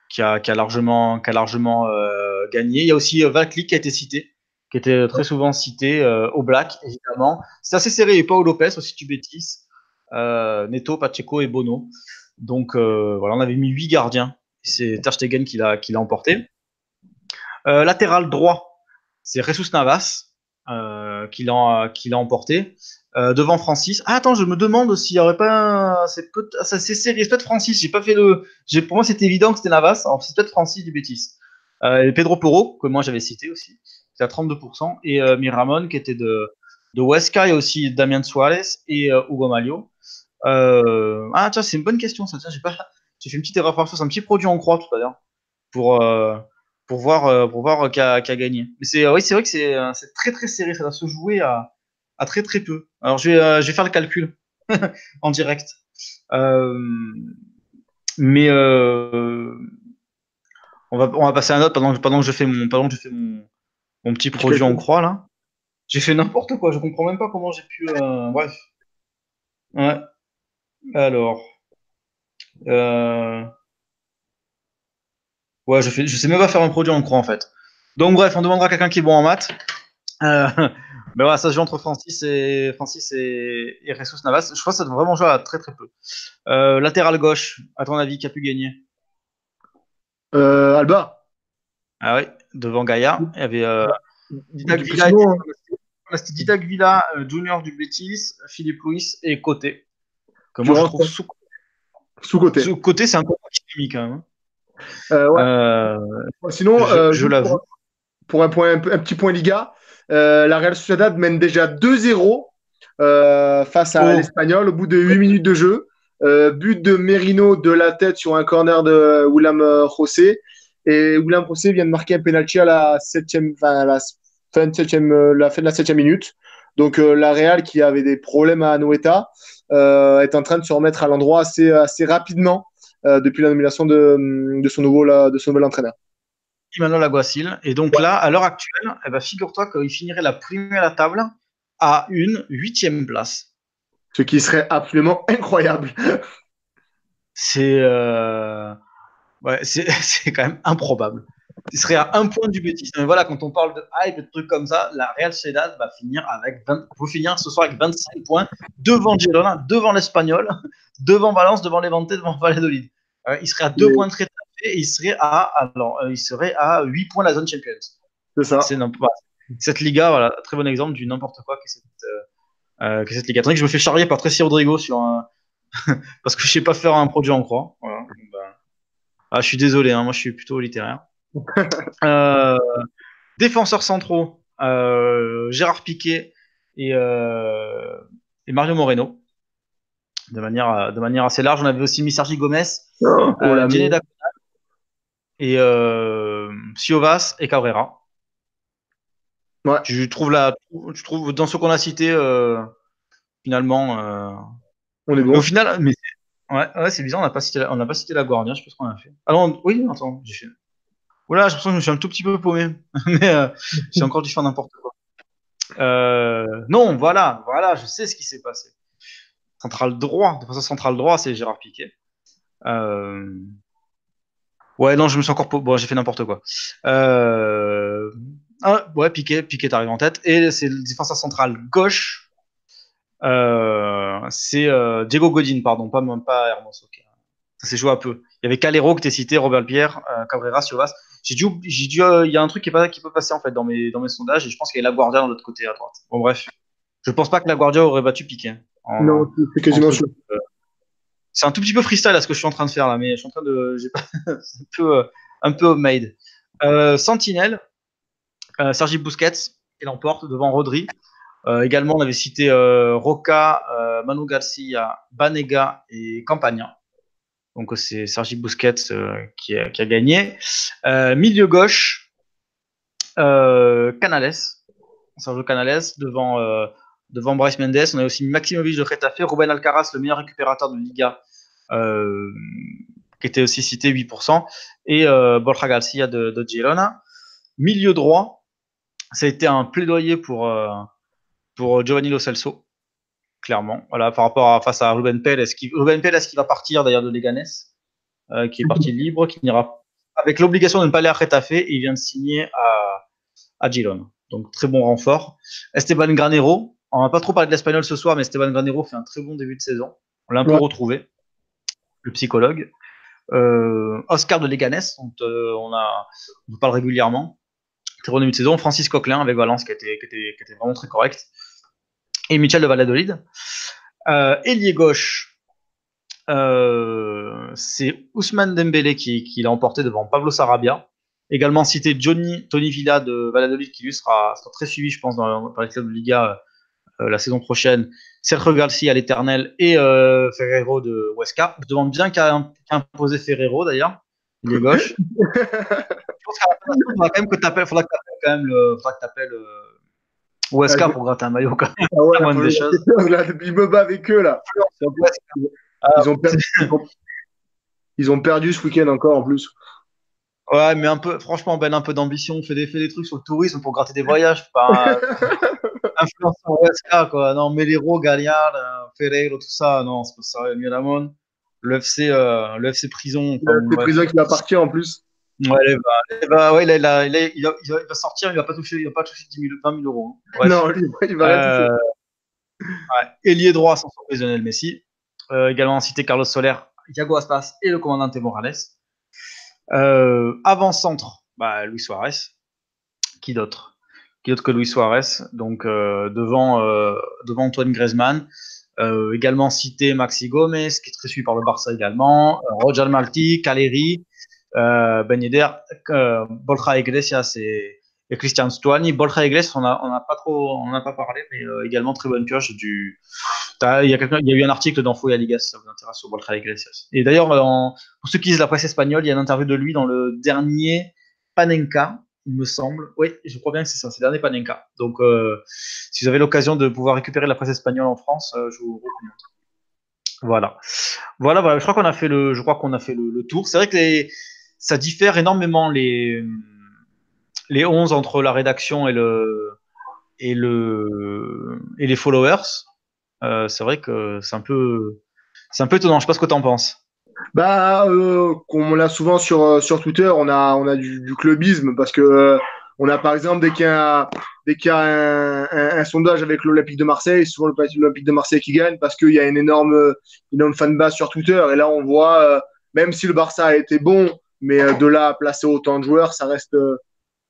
qui a, a largement, a euh, gagné. Il y a aussi Valklik qui a été cité, qui était très souvent cité au Black, évidemment. C'est assez serré. Et Paul Lopez aussi du Betis, euh, Neto, Pacheco et Bono. Donc voilà, on avait mis huit gardiens. C'est Ter Stegen qui l'a, emporté. Latéral droit, c'est Jesus Navas l'a, qui l'a emporté. Euh, devant Francis. Ah, attends, je me demande s'il y aurait pas. C'est peut ah, peut-être Francis. J'ai pas fait le. Pour moi c'était évident que c'était Navas. Alors c'est peut-être Francis du Betis. Euh, et Pedro Porro que moi j'avais cité aussi. C'est à 32%. Et euh, Miramon qui était de de Huesca. A aussi Damien Suarez et euh, Hugo Malio. Euh, ah tiens, c'est une bonne question ça. Tiens, j'ai pas. Fait une petite erreur parfois. C'est un petit produit en croix tout à l'heure pour euh, pour voir euh, pour voir euh, qui a, a gagné. Mais c'est oui c'est vrai que c'est euh, très très serré. Ça va se jouer à à très très peu. Alors je vais, euh, je vais faire le calcul (laughs) en direct. Euh, mais euh, on, va, on va passer à un autre pendant, que- pendant que je fais mon, pendant que je fais mon, mon petit produit en croix là. J'ai fait n'importe quoi, je comprends même pas comment j'ai pu. euh, bref. Ouais. Alors. Ouais, je, fais, je sais même pas faire un produit en croix en fait. Donc bref, on demandera à quelqu'un qui est bon en maths. Euh, (laughs) mais voilà, ça se joue entre Francis et Francis et, et Jesus Navas. Je crois que ça doit vraiment jouer à très très peu. Euh, latéral gauche, à ton avis, qui a pu gagner? Euh, Alba. Ah oui, devant Gaïa, il y avait euh, euh, Junior du Betis, Philippe Louis et Côté. Que moi je trouve sous Sous-côté. sous Côté, c'est un peu chimique quand même. Euh, ouais. Euh, Sinon, je- euh, je juste l'avoue. pour, pour un, point, un, petit point Liga, la Real Sociedad mène déjà 2-0 euh, face à Oh. l'Espagnol au bout de 8 minutes de jeu. Euh, but de Merino de la tête sur un corner de William José. Et William José vient de marquer un penalty à la, septième, enfin, à la, fin de septième, la fin de la septième minute. Donc euh, la Real, qui avait des problèmes à Anoeta, euh, est en train de se remettre à l'endroit assez, assez rapidement euh, depuis la nomination de, de, son nouveau, de son nouvel entraîneur. Emmanuel Aguacil. Et donc là, à l'heure actuelle, eh ben, figure-toi qu'il finirait la première à la table à une huitième place. Ce qui serait absolument incroyable. C'est euh... ouais, c'est (laughs) quand même improbable. Il serait à un point du Betis. Mais voilà, quand on parle de hype et de trucs comme ça, la Real Sociedad va finir avec 20... faut finir ce soir avec 25 points devant Girona, devant l'Espagnol, (laughs) devant Valence, devant Levante, devant Valladolid. Euh, il serait à deux Oui. points de très et il serait à alors euh, il serait à 8 points de la zone Champions. C'est ça. C'est cette Liga, voilà, très bon exemple du n'importe quoi que cette, euh, que cette Liga. Tandis que je me fais charrier par Tracy Rodrigo sur un... (laughs) parce que je sais pas faire un produit en croix. Voilà. Bah, Ah, je suis désolé, hein, moi je suis plutôt littéraire. (laughs) euh, défenseurs centraux, euh, Gérard Piquet et, euh, et Mario Moreno. De manière, de manière assez large, on avait aussi mis Sergi Gomez, Oh, et Siovas et Cabrera. Ouais. Je trouve la, je trouve dans ce qu'on a cité finalement. On est mais bon. au final, mais c'est- ouais, ouais, c'est bizarre, on n'a pas cité, la- on n'a pas cité la Guardia. Je sais pas ce qu'on a fait. Ah non, oui, attends, j'ai fait. Oula, j'ai l'impression que je suis un tout petit peu paumé, (laughs) mais euh, j'ai encore dû faire n'importe quoi. Euh, non, voilà, voilà, je sais ce qui s'est passé. Central droit, de façon centrale droit, c'est Gérard Piquet. Euh... Ouais, non, je me suis encore. Bon, j'ai fait n'importe quoi. Euh... Ah, ouais, Piquet, Piquet est arrivé en tête. Et c'est le défenseur central gauche. C'est Diego Godin, pardon, pas, pas Hermoso. Ça s'est joué un peu. Il y avait Calero que t'es cité, Robert Pierre, Cabrera, Siovas. J'ai dû, j'ai dû, euh, il y a un truc qui, est pas, qui peut passer en fait dans mes, dans mes sondages et je pense qu'il y a la Guardia de l'autre côté à droite. Bon, bref. Je pense pas que la Guardia aurait battu Piquet. En- Non, c'est quasiment sûr. c'est un tout petit peu freestyle à ce que je suis en train de faire là, mais je suis en train de, j'ai pas, (laughs) c'est un peu, euh, un peu homemade. Euh, Sentinelle, euh, Sergi Busquets, il l'emporte devant Rodri. Euh, également, on avait cité euh, Roca, euh, Manu Garcia, Banega et Campagna. Donc c'est Sergi Busquets euh, qui, a, gagné. Euh, milieu gauche, euh, Canales, Sergio Canales devant devant Bryce Mendes. On a aussi Maximovic de Retafe, Ruben Alcaraz, le meilleur récupérateur de Liga, qui était aussi cité 8%, et Borja Garcia de, de Girona. Milieu droit, ça a été un plaidoyer pour, pour Giovanni Lo Celso, clairement. Voilà, par rapport à face à Ruben Pell, est-ce qu'il Ruben Pell, est-ce qu'il va partir d'ailleurs de Leganés, euh, qui est parti libre, qui n'ira avec l'obligation de ne pas aller à Retafe, et il vient de signer à, à Girona. Donc très bon renfort. Esteban Granero, on va pas trop parler de l'espagnol ce soir, mais Esteban Granero fait un très bon début de saison. On l'a un peu retrouvé, le psychologue. Euh, Oscar de Leganés, dont euh, on, a, on parle régulièrement. Très bon début de saison. Francis Coquelin avec Valence, qui était, qui était, qui était vraiment très correct. Et Michel de Valladolid. Euh, ailier gauche, euh, c'est Ousmane Dembélé qui, qui l'a emporté devant Pablo Sarabia. Également cité Johnny, Tony Villa de Valladolid, qui lui sera, sera très suivi, je pense, dans, dans les clubs de Liga euh, la saison prochaine. Sergio Garcia à l'éternel et euh, Ferrero de Huesca. Je demande bien qu'à qu imposer Ferrero d'ailleurs. Il est gauche. (laughs) je pense faudra quand même que tu appelles, quand même le, faudra que euh, Huesca pour gratter un maillot quand même. Ah ouais, (laughs) la des choses. Là, il me bat avec eux là. Ils ont, perdu, ils ont perdu ce week-end encore en plus. Ouais, mais un peu, franchement, Ben, un peu d'ambition. Fait des, fait des trucs sur le tourisme pour gratter des voyages. Pas (laughs) influenceur OSK, quoi. Non, Melero, Galliard, Ferreiro, tout ça. Non, c'est pas ça. Miramon. Le FC, euh, le FC Prison. Le FC Prison qui va partir en plus. Ouais, ouais, il, va, il, va, sortir, il va pas toucher, il va pas toucher 10 000, 20 000 euros. Hein. Non, lui, il va rien toucher. Euh, ouais. Ailier droit sans surprise Lionel Messi. Euh, également cité Carlos Soler, Thiago Aspas et le commandant Morales. Euh, avant centre, bah, Luis Suarez. Qui d'autre? Qui d'autre que Luis Suarez? Donc euh, devant, devant Antoine Griezmann. Également cité Maxi Gomez, qui est très suivi par le Barça également. Roger Malti, Caleri, Ben Yedder, Borja Iglesias et, Christian Stuani. Borja Iglesias, on n'a a pas trop, on n'a pas parlé, mais également très bonne pioche du. Il y, a eu un article dans Foya Liga si ça vous intéresse sur Borja Iglesias. Et d'ailleurs, pour ceux qui lisent la presse espagnole, il y a une interview de lui dans le dernier Panenka, il me semble. Oui, je crois bien que c'est ça, c'est le dernier Panenka. Donc, euh, si vous avez l'occasion de pouvoir récupérer la presse espagnole en France, euh, je vous recommande. Voilà. Voilà, voilà. Je crois qu'on a fait le, je crois qu'on a fait le tour. C'est vrai que les, ça diffère énormément les, les 11 entre la rédaction et le, et le, et les followers. Euh, c'est vrai que c'est un peu, c'est un peu étonnant. Je sais pas ce que tu en penses. Bah, euh, comme on l'a souvent sur sur Twitter, on a on a du, clubisme parce que euh, on a par exemple dès qu'il y a dès qu'il y a un, un, sondage avec l'Olympique de Marseille, souvent l'Olympique de Marseille qui gagne parce qu'il y a une énorme une énorme fanbase sur Twitter et là on voit euh, même si le Barça a été bon, mais euh, de là à placer autant de joueurs, ça reste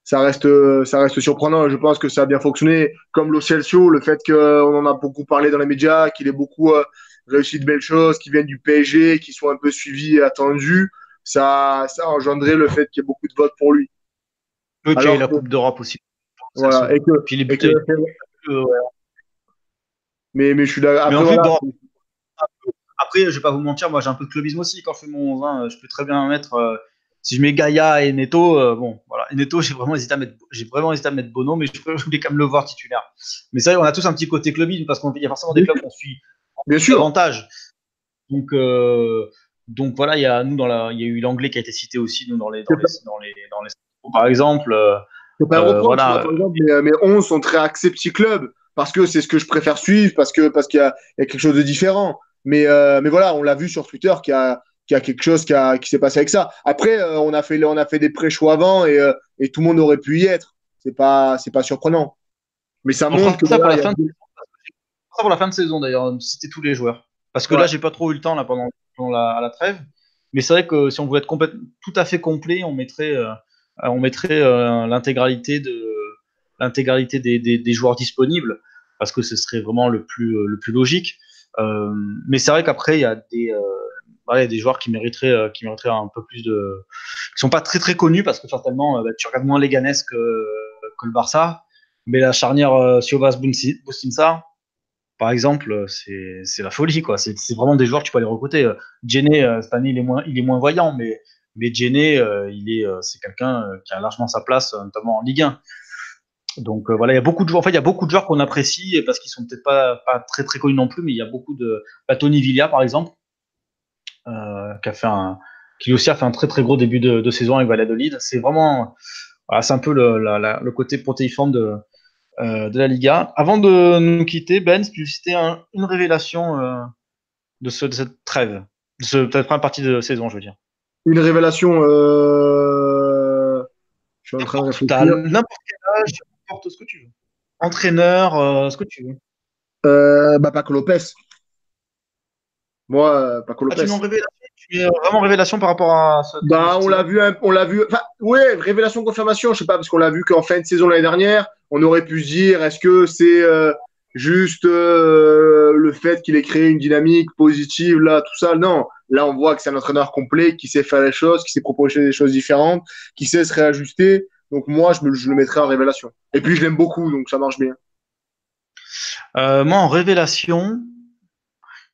ça reste, ça reste surprenant. Je pense que ça a bien fonctionné. Comme Lo Celso, le fait qu'on en a beaucoup parlé dans les médias, qu'il ait beaucoup euh, réussi de belles choses, qu'il vienne du PSG, qu'il soit un peu suivi et attendu, ça, ça a engendré le fait qu'il y ait beaucoup de votes pour lui. Ok, Alors, la Coupe d'Europe aussi. Voilà, et que, Puis les buts. Que, euh, ouais. mais, mais je suis là. Après, en fait, voilà, bon, après, je vais pas vous mentir, moi j'ai un peu de clubisme aussi. Quand je fais mon 11, hein, je peux très bien mettre. Si je mets Gaïa et Neto, euh, bon, voilà. Et Neto, j'ai vraiment hésité à mettre, j'ai vraiment hésité à mettre Bono, mais je, je voulais (laughs) quand même le voir titulaire. Mais c'est vrai, on a tous un petit côté clubisme parce qu'il y a forcément des clubs qu'on suit Bien sûr. davantage. Donc, euh, donc voilà, il y a nous dans la, il y a eu l'anglais qui a été cité aussi nous dans les, dans les, dans les, dans les, par exemple. Euh, pas euh, voilà. Par exemple, mais, mais 11 sont très axés petit club parce que c'est ce que je préfère suivre parce que parce qu'il y, y, a quelque chose de différent. Mais mais voilà, on l'a vu sur Twitter qu'il y a qu'il y a quelque chose qui, a, qui s'est passé avec ça. Après, euh, on a fait, on a fait des pré-choix avant et, euh, et, tout le monde aurait pu y être. C'est pas, c'est pas surprenant. Mais ça on montre que ça, voilà, pour la fin de... ça pour la fin de saison d'ailleurs, citer tous les joueurs. Parce que ouais. là, j'ai pas trop eu le temps là pendant, pendant la, à la trêve. Mais c'est vrai que si on voulait être complète, tout à fait complet, on mettrait, euh, on mettrait euh, l'intégralité de l'intégralité des, des, des, joueurs disponibles parce que ce serait vraiment le plus le plus logique. Euh, mais c'est vrai qu'après il y a des y a des joueurs qui mériteraient, euh, qui mériteraient un peu plus de, qui sont pas très très connus parce que certainement, bah, tu regardes moins les que, que le Barça, mais la charnière euh, Siobas Bustinsa, par exemple, c'est, c'est la folie quoi. C'est, vraiment des joueurs que tu peux aller recruter. Jenny euh, cette année il est moins, il est moins voyant, mais mais euh, il est, c'est quelqu'un qui a largement sa place, notamment en Ligue 1. Donc euh, voilà, il y a beaucoup de joueurs. En fait, il y a beaucoup de joueurs qu'on apprécie parce qu'ils sont peut-être pas, pas très très connus non plus, mais il y a beaucoup de. Bah, Tony Villa, par exemple, euh, qui a fait un, qui aussi a fait un très très gros début de, de saison avec Valladolid. C'est vraiment, voilà, c'est un peu le, la, la, le côté protéiforme de, de la Liga. Avant de nous quitter, Ben, tu citer une révélation de, ce, de cette trêve, de cette première partie de saison, je veux dire. Une révélation. Je suis en train de réfléchir. N'importe quel âge, n'importe ce que tu veux. Entraîneur, ce que tu veux. Euh, bah, Paco Lopez. Moi, euh, Paco Lopez. Ah, tu, es vraiment révélation par rapport à ce. Bah, on l'a vu, on l'a vu. Enfin, ouais, révélation, confirmation, je sais pas, parce qu'on l'a vu qu'en fin de saison l'année dernière, on aurait pu se dire, est-ce que c'est euh, juste le fait qu'il ait créé une dynamique positive, là, tout ça? Non. Là, on voit que c'est un entraîneur complet qui sait faire les choses, qui sait proposer des choses différentes, qui sait se réajuster. Donc, moi, je, me, je le mettrais en révélation. Et puis, je l'aime beaucoup, donc ça marche bien. Euh, moi, en révélation,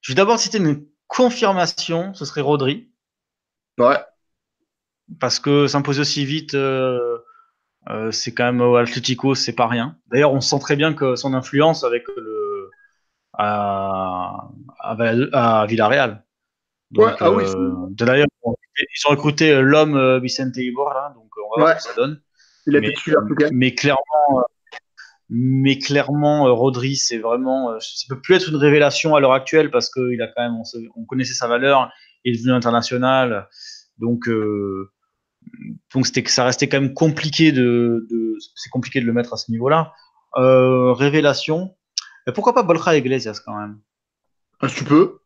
je vais d'abord citer une confirmation, ce serait Rodri. Ouais. Parce que s'imposer aussi vite, euh, euh, c'est quand même au Atlético, c'est pas rien. D'ailleurs, on sent très bien que son influence avec le à, à, Villarreal. ouais, ah oui. D'ailleurs, ils ont recruté l'homme Vicente Iborra, donc on va voir ce que ça donne. Il a mais, mais clairement, mais clairement, euh, Rodri, c'est vraiment, euh, ça peut plus être une révélation à l'heure actuelle parce qu'il a quand même, on, connaissait sa valeur, il est devenu international, donc euh, donc c'était ça restait quand même compliqué de, c'est compliqué de le mettre à ce niveau-là. révélation, pourquoi pas Bolja Iglesias quand même? Ah, Tu peux,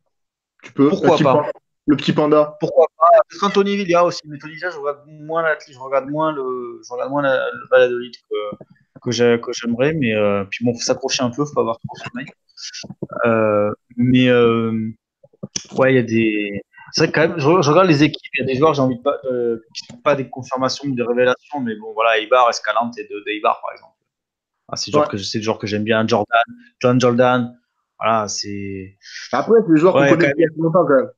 tu peux. Pourquoi pas? Le petit panda. Pourquoi pas? Anthony Villa aussi, mais Tony Villa, je regarde moins la, je regarde moins le, je regarde moins le Valladolid que que j'aimerais, mais euh, puis bon, faut s'accrocher un peu, faut pas avoir trop sommeil. Euh, mais euh, ouais, il y a des. C'est vrai que quand même, je, regarde les équipes, il y a des joueurs, j'ai envie de pas, euh, qui sont pas des confirmations ou des révélations, mais bon, voilà, Ibar, Escalante et de, de Ibar, par exemple? Ah, c'est le, ouais. genre que j'aime bien. Jordan, John Jordan, voilà, c'est. Après, c'est des joueurs qu'on connaît depuis longtemps quand même.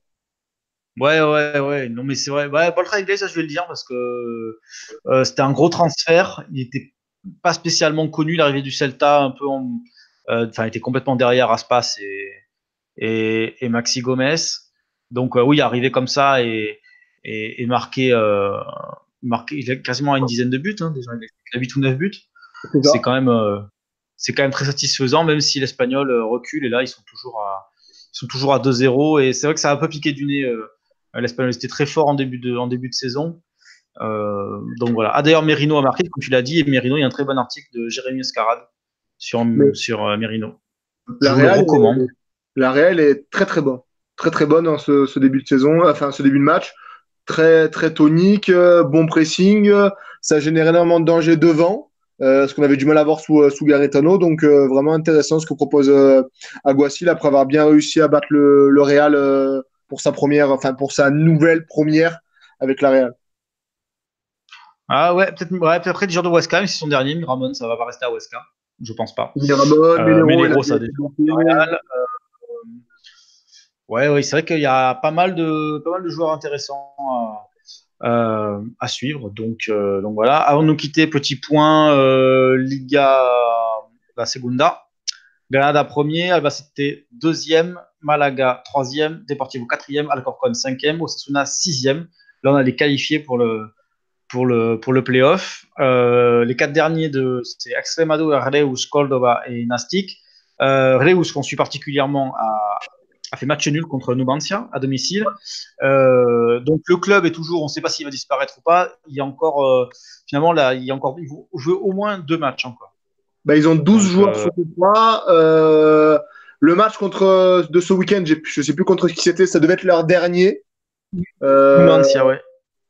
Ouais, ouais, ouais. Non, mais c'est vrai. Ouais, Paul Iglesias, je vais le dire parce que euh, c'était un gros transfert. Il était pas spécialement connu, l'arrivée du Celta, un peu euh, enfin, était complètement derrière Aspas et, et, et Maxi Gomez. Donc, euh, oui, arrivé comme ça et, et, marqué, euh, marqué, il a quasiment une dizaine de buts, hein, déjà, il a 8 ou 9 buts. C'est quand même, c'est quand même très satisfaisant, même si l'Espagnol recule et là, ils sont toujours à, ils sont toujours à 2-0 et c'est vrai que ça a un peu piqué du nez. L'Espagnol était très fort en début de, en début de saison. Euh, donc voilà. Ah d'ailleurs, Merino a marqué, comme tu l'as dit, et Merino, il y a un très bon article de Jérémy Escarade sur, sur euh, Merino. La Je recommande. la Real est très très bonne. Très très bonne en ce, début de saison, enfin ce début de match. Très très tonique, euh, bon pressing, ça génère énormément de danger devant. ce qu'on avait du mal à voir sous, sous Garetano. Donc, vraiment intéressant ce que propose Aguasil après avoir bien réussi à battre le, le Real pour sa première, enfin pour sa nouvelle première avec la Real. Ah ouais, peut-être ouais, peut après des joueurs de West Ham, c'est son dernier, Miramon, ça va pas rester à West Ham, je pense pas. Miramon, euh, Méléro, ça a déjà euh, Ouais, ouais, c'est vrai qu'il y a pas mal de, pas mal de joueurs intéressants à, à suivre. Donc, euh, donc voilà. Avant de nous quitter, petit point euh, Liga la Segunda. Granada premier, Albacete deuxième, Malaga troisième, Deportivo quatrième, Alcorcon cinquième, Osasuna sixième. Là, on a les qualifiés pour le, pour le, pour le playoff. Euh, les quatre derniers, de, c'est Extremadura, Reus, Córdoba et Nastic. Euh, Reus, qu'on suit particulièrement, a, a, fait match nul contre Nubancia à domicile. Euh, donc le club est toujours, on ne sait pas s'il va disparaître ou pas. Il y a encore, euh, finalement, là, il y a encore, il faut jouer au moins deux matchs encore. Bah, ils ont 12 joueurs sur le point. le match contre, de ce week-end, je ne sais plus contre qui c'était, ça devait être leur dernier. Nubancia, ouais.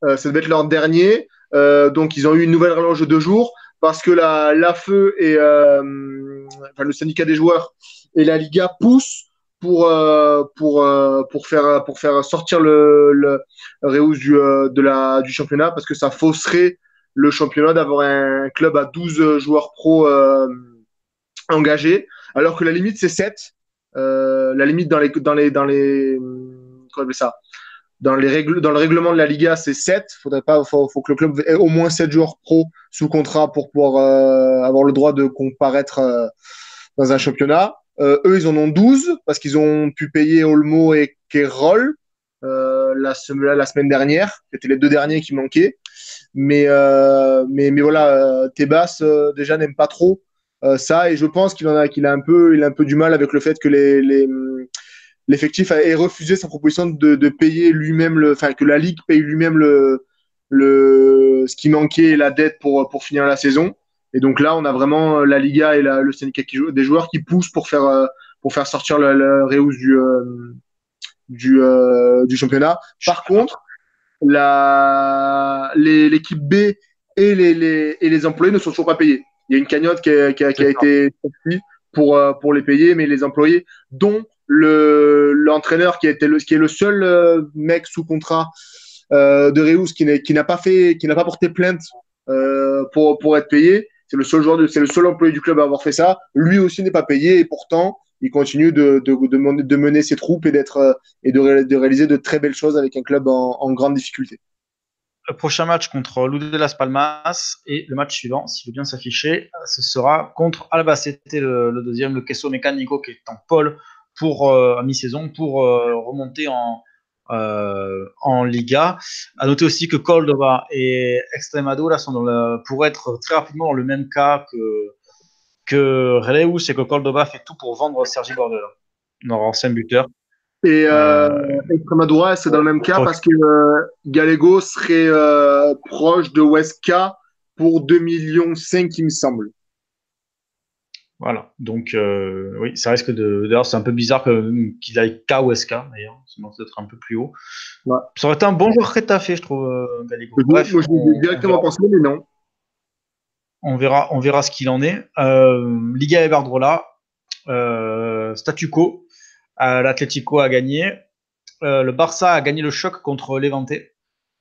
Euh, ça devait être leur dernier. Euh, donc, ils ont eu une nouvelle rallonge de deux jours parce que la, la Feu et euh, le syndicat des joueurs et la Liga poussent pour, pour, pour, faire, pour faire sortir le, le Reus du, de la, du championnat parce que ça fausserait le championnat d'avoir un club à 12 joueurs pro engagés, alors que la limite c'est 7. la limite dans les, dans les, dans les, comment ça? Dans, le règlement de la Liga, c'est 7. Il pas, faut, que le club ait au moins 7 joueurs pro sous contrat pour pouvoir euh, avoir le droit de comparaître euh, dans un championnat. Euh, eux, ils en ont 12 parce qu'ils ont pu payer Olmo et Kerol la, semaine dernière. C'était les deux derniers qui manquaient. Mais, mais, mais voilà, Tebas déjà n'aime pas trop ça et je pense qu'il a un peu a un peu du mal avec le fait que les l'effectif ait refusé sa proposition de, de payer lui-même le enfin que la ligue paye lui-même le le ce qui manquait la dette pour pour finir la saison. Et donc là on a vraiment la Liga et la, le syndicat qui des joueurs qui poussent pour faire pour faire sortir le, le Reus du du, du championnat. Par contre l'équipe B et les, les, et les employés ne sont toujours pas payés. Il y a une cagnotte qui a, qui a, qui a été pour, euh, pour les payer, mais les employés, dont le l'entraîneur qui, était le, qui est le seul euh, mec sous contrat euh, de Reus qui, qui n'a pas fait, qui n'a pas porté plainte euh, pour, pour être payé. C'est le seul joueur, c'est le seul employé du club à avoir fait ça. Lui aussi n'est pas payé et pourtant il continue de, de, de, mener ses troupes et d'être et de, de, réaliser de très belles choses avec un club en, grande difficulté le prochain match contre Lou de Las Palmas et le match suivant, s'il veut bien s'afficher, ce sera contre Albacete, le, le deuxième, le Queso Mécanico qui est en pôle pour euh, à mi-saison pour euh, remonter en euh, en Liga. À noter aussi que Córdoba et Extremadura sont dans pour être très rapidement dans le même cas que que Reus et que Córdoba fait tout pour vendre Sergi Bordela, leur ancien buteur. Et euh, Extremadura, c'est dans le même cas parce que Gallego serait proche de Huesca pour 2 millions 5, il me semble. Voilà, donc euh, oui, ça risque de. D'ailleurs, c'est un peu bizarre qu'il aille qu'à Huesca, d'ailleurs, sinon c'est être un peu plus haut. Ouais. Ça aurait été un bon joueur fait, je trouve, euh, Gallego. Bref, moi, je directement pensé, mais non. On verra, on verra ce qu'il en est. Euh, Liga Iberdrola, euh, statu quo, l'Atlético a gagné. Le Barça a gagné le choc contre Levante.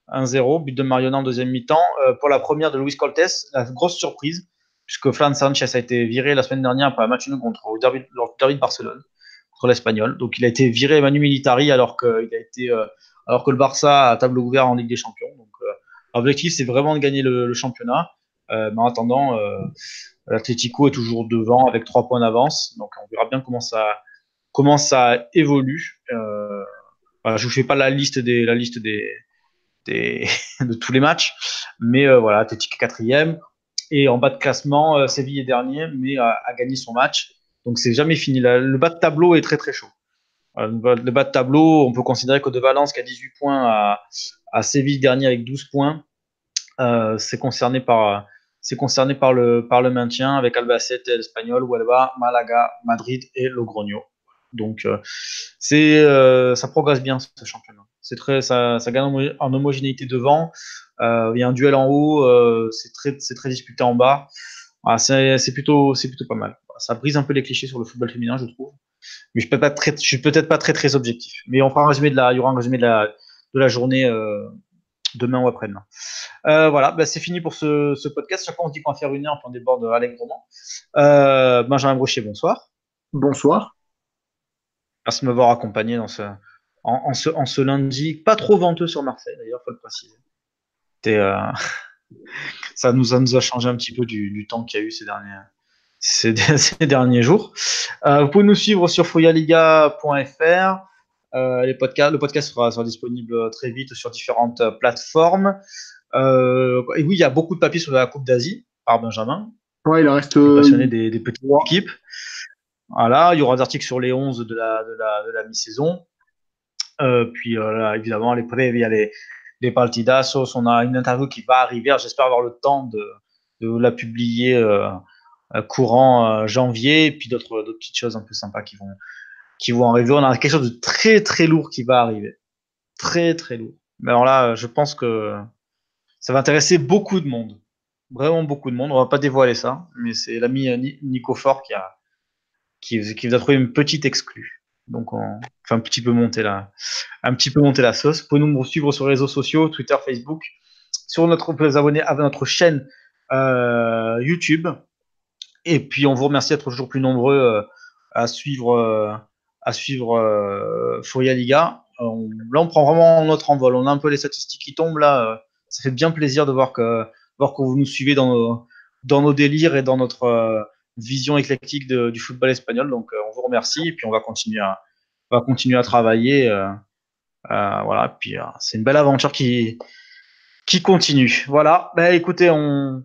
1-0, but de Mariona en deuxième mi-temps. Pour la première de Luis Coltes, la grosse surprise, puisque Flan Sanchez a été viré la semaine dernière par un match contre le derby, de Barcelone, contre l'Espagnol. Donc il a été viré Manu Militari alors, que, il a été, euh, alors que le Barça a table ouverte en Ligue des Champions. Donc l'objectif, c'est vraiment de gagner le, championnat. mais en attendant, l'Atlético est toujours devant avec trois points d'avance. Donc on verra bien comment ça comment ça évolue. Euh, je vous fais pas la liste des, la liste des, des (laughs) de tous les matchs, mais euh, voilà, Athletic quatrième et en bas de classement, euh, Séville est dernier, mais a, gagné son match. Donc c'est jamais fini. le bas de tableau est très très chaud. Euh, le bas de tableau, on peut considérer que de Valence qui a 18 points à, Séville dernier avec 12 points, euh, c'est concerné par c'est concerné par le par le maintien avec Albacete, Espanyol, Huelva, Malaga, Madrid et Logroño. Donc, c'est, ça progresse bien ce championnat. C'est très, ça, ça gagne en homogénéité devant. Euh, il y a un duel en haut, c'est très, c'est très disputé en bas. Ah, c'est, plutôt, c'est plutôt pas mal. Ça brise un peu les clichés sur le football féminin, je trouve. Mais je peux pas très, je suis peut-être pas très très objectif. Mais on fera un résumé de la, il y aura un résumé de la, de la journée demain ou après-demain. Euh, voilà, bah, c'est fini pour ce, ce, podcast. Chaque fois, on dit qu'on va faire une heure, on déborde allègrement. Euh, Benjamin Brochet, bonsoir. Bonsoir. Merci de m'avoir accompagné dans ce en, en, ce, en, ce, lundi, pas trop venteux sur Marseille d'ailleurs, faut le préciser. Euh, (laughs) ça, nous a, nous a changé un petit peu du, du temps qu'il y a eu ces derniers, ces, (laughs) ces derniers jours. Euh, vous pouvez nous suivre sur foyaliga.fr. Euh, les podcasts, le podcast sera, sera, disponible très vite sur différentes plateformes. Et oui, il y a beaucoup de papiers sur la Coupe d'Asie par Benjamin. Ouais, il en reste. Passionné des, des petites équipes. Voilà, il y aura des articles sur les 11 de la, de la, de la mi-saison. Euh, puis euh, évidemment, les a les, les partidazos. On a une interview qui va arriver. J'espère avoir le temps de, de la publier euh, courant janvier. Et puis d'autres petites choses un peu sympas qui vont, qui vont arriver. On a quelque chose de très très lourd qui va arriver. Très très lourd. Mais alors là, je pense que ça va intéresser beaucoup de monde. Vraiment beaucoup de monde. On va pas dévoiler ça, mais c'est l'ami Nico Fort qui a, qui, qui a trouvé une petite exclue. Donc, on fait un petit peu monter la, un petit peu monter la sauce. Vous pouvez nous suivre sur les réseaux sociaux, Twitter, Facebook, sur notre, vous abonner à notre chaîne euh, YouTube. Et puis, on vous remercie d'être toujours plus nombreux euh, à suivre, euh, à suivre euh, Liga. Là, on prend vraiment notre envol. On a un peu les statistiques qui tombent là. Ça fait bien plaisir de voir que, voir que vous nous suivez dans nos, dans nos délires et dans notre vision éclectique de, du football espagnol. Donc, euh, on vous remercie et puis on va continuer à, on va continuer à travailler. Euh, euh, voilà, puis c'est une belle aventure qui, qui continue. Voilà, bah, écoutez, on,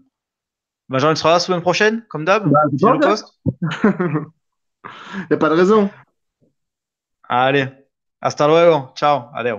Benjamin sera là la semaine prochaine, comme d'hab Bah, Il n'y (laughs) a pas de raison. Allez, hasta luego. Ciao. Allez.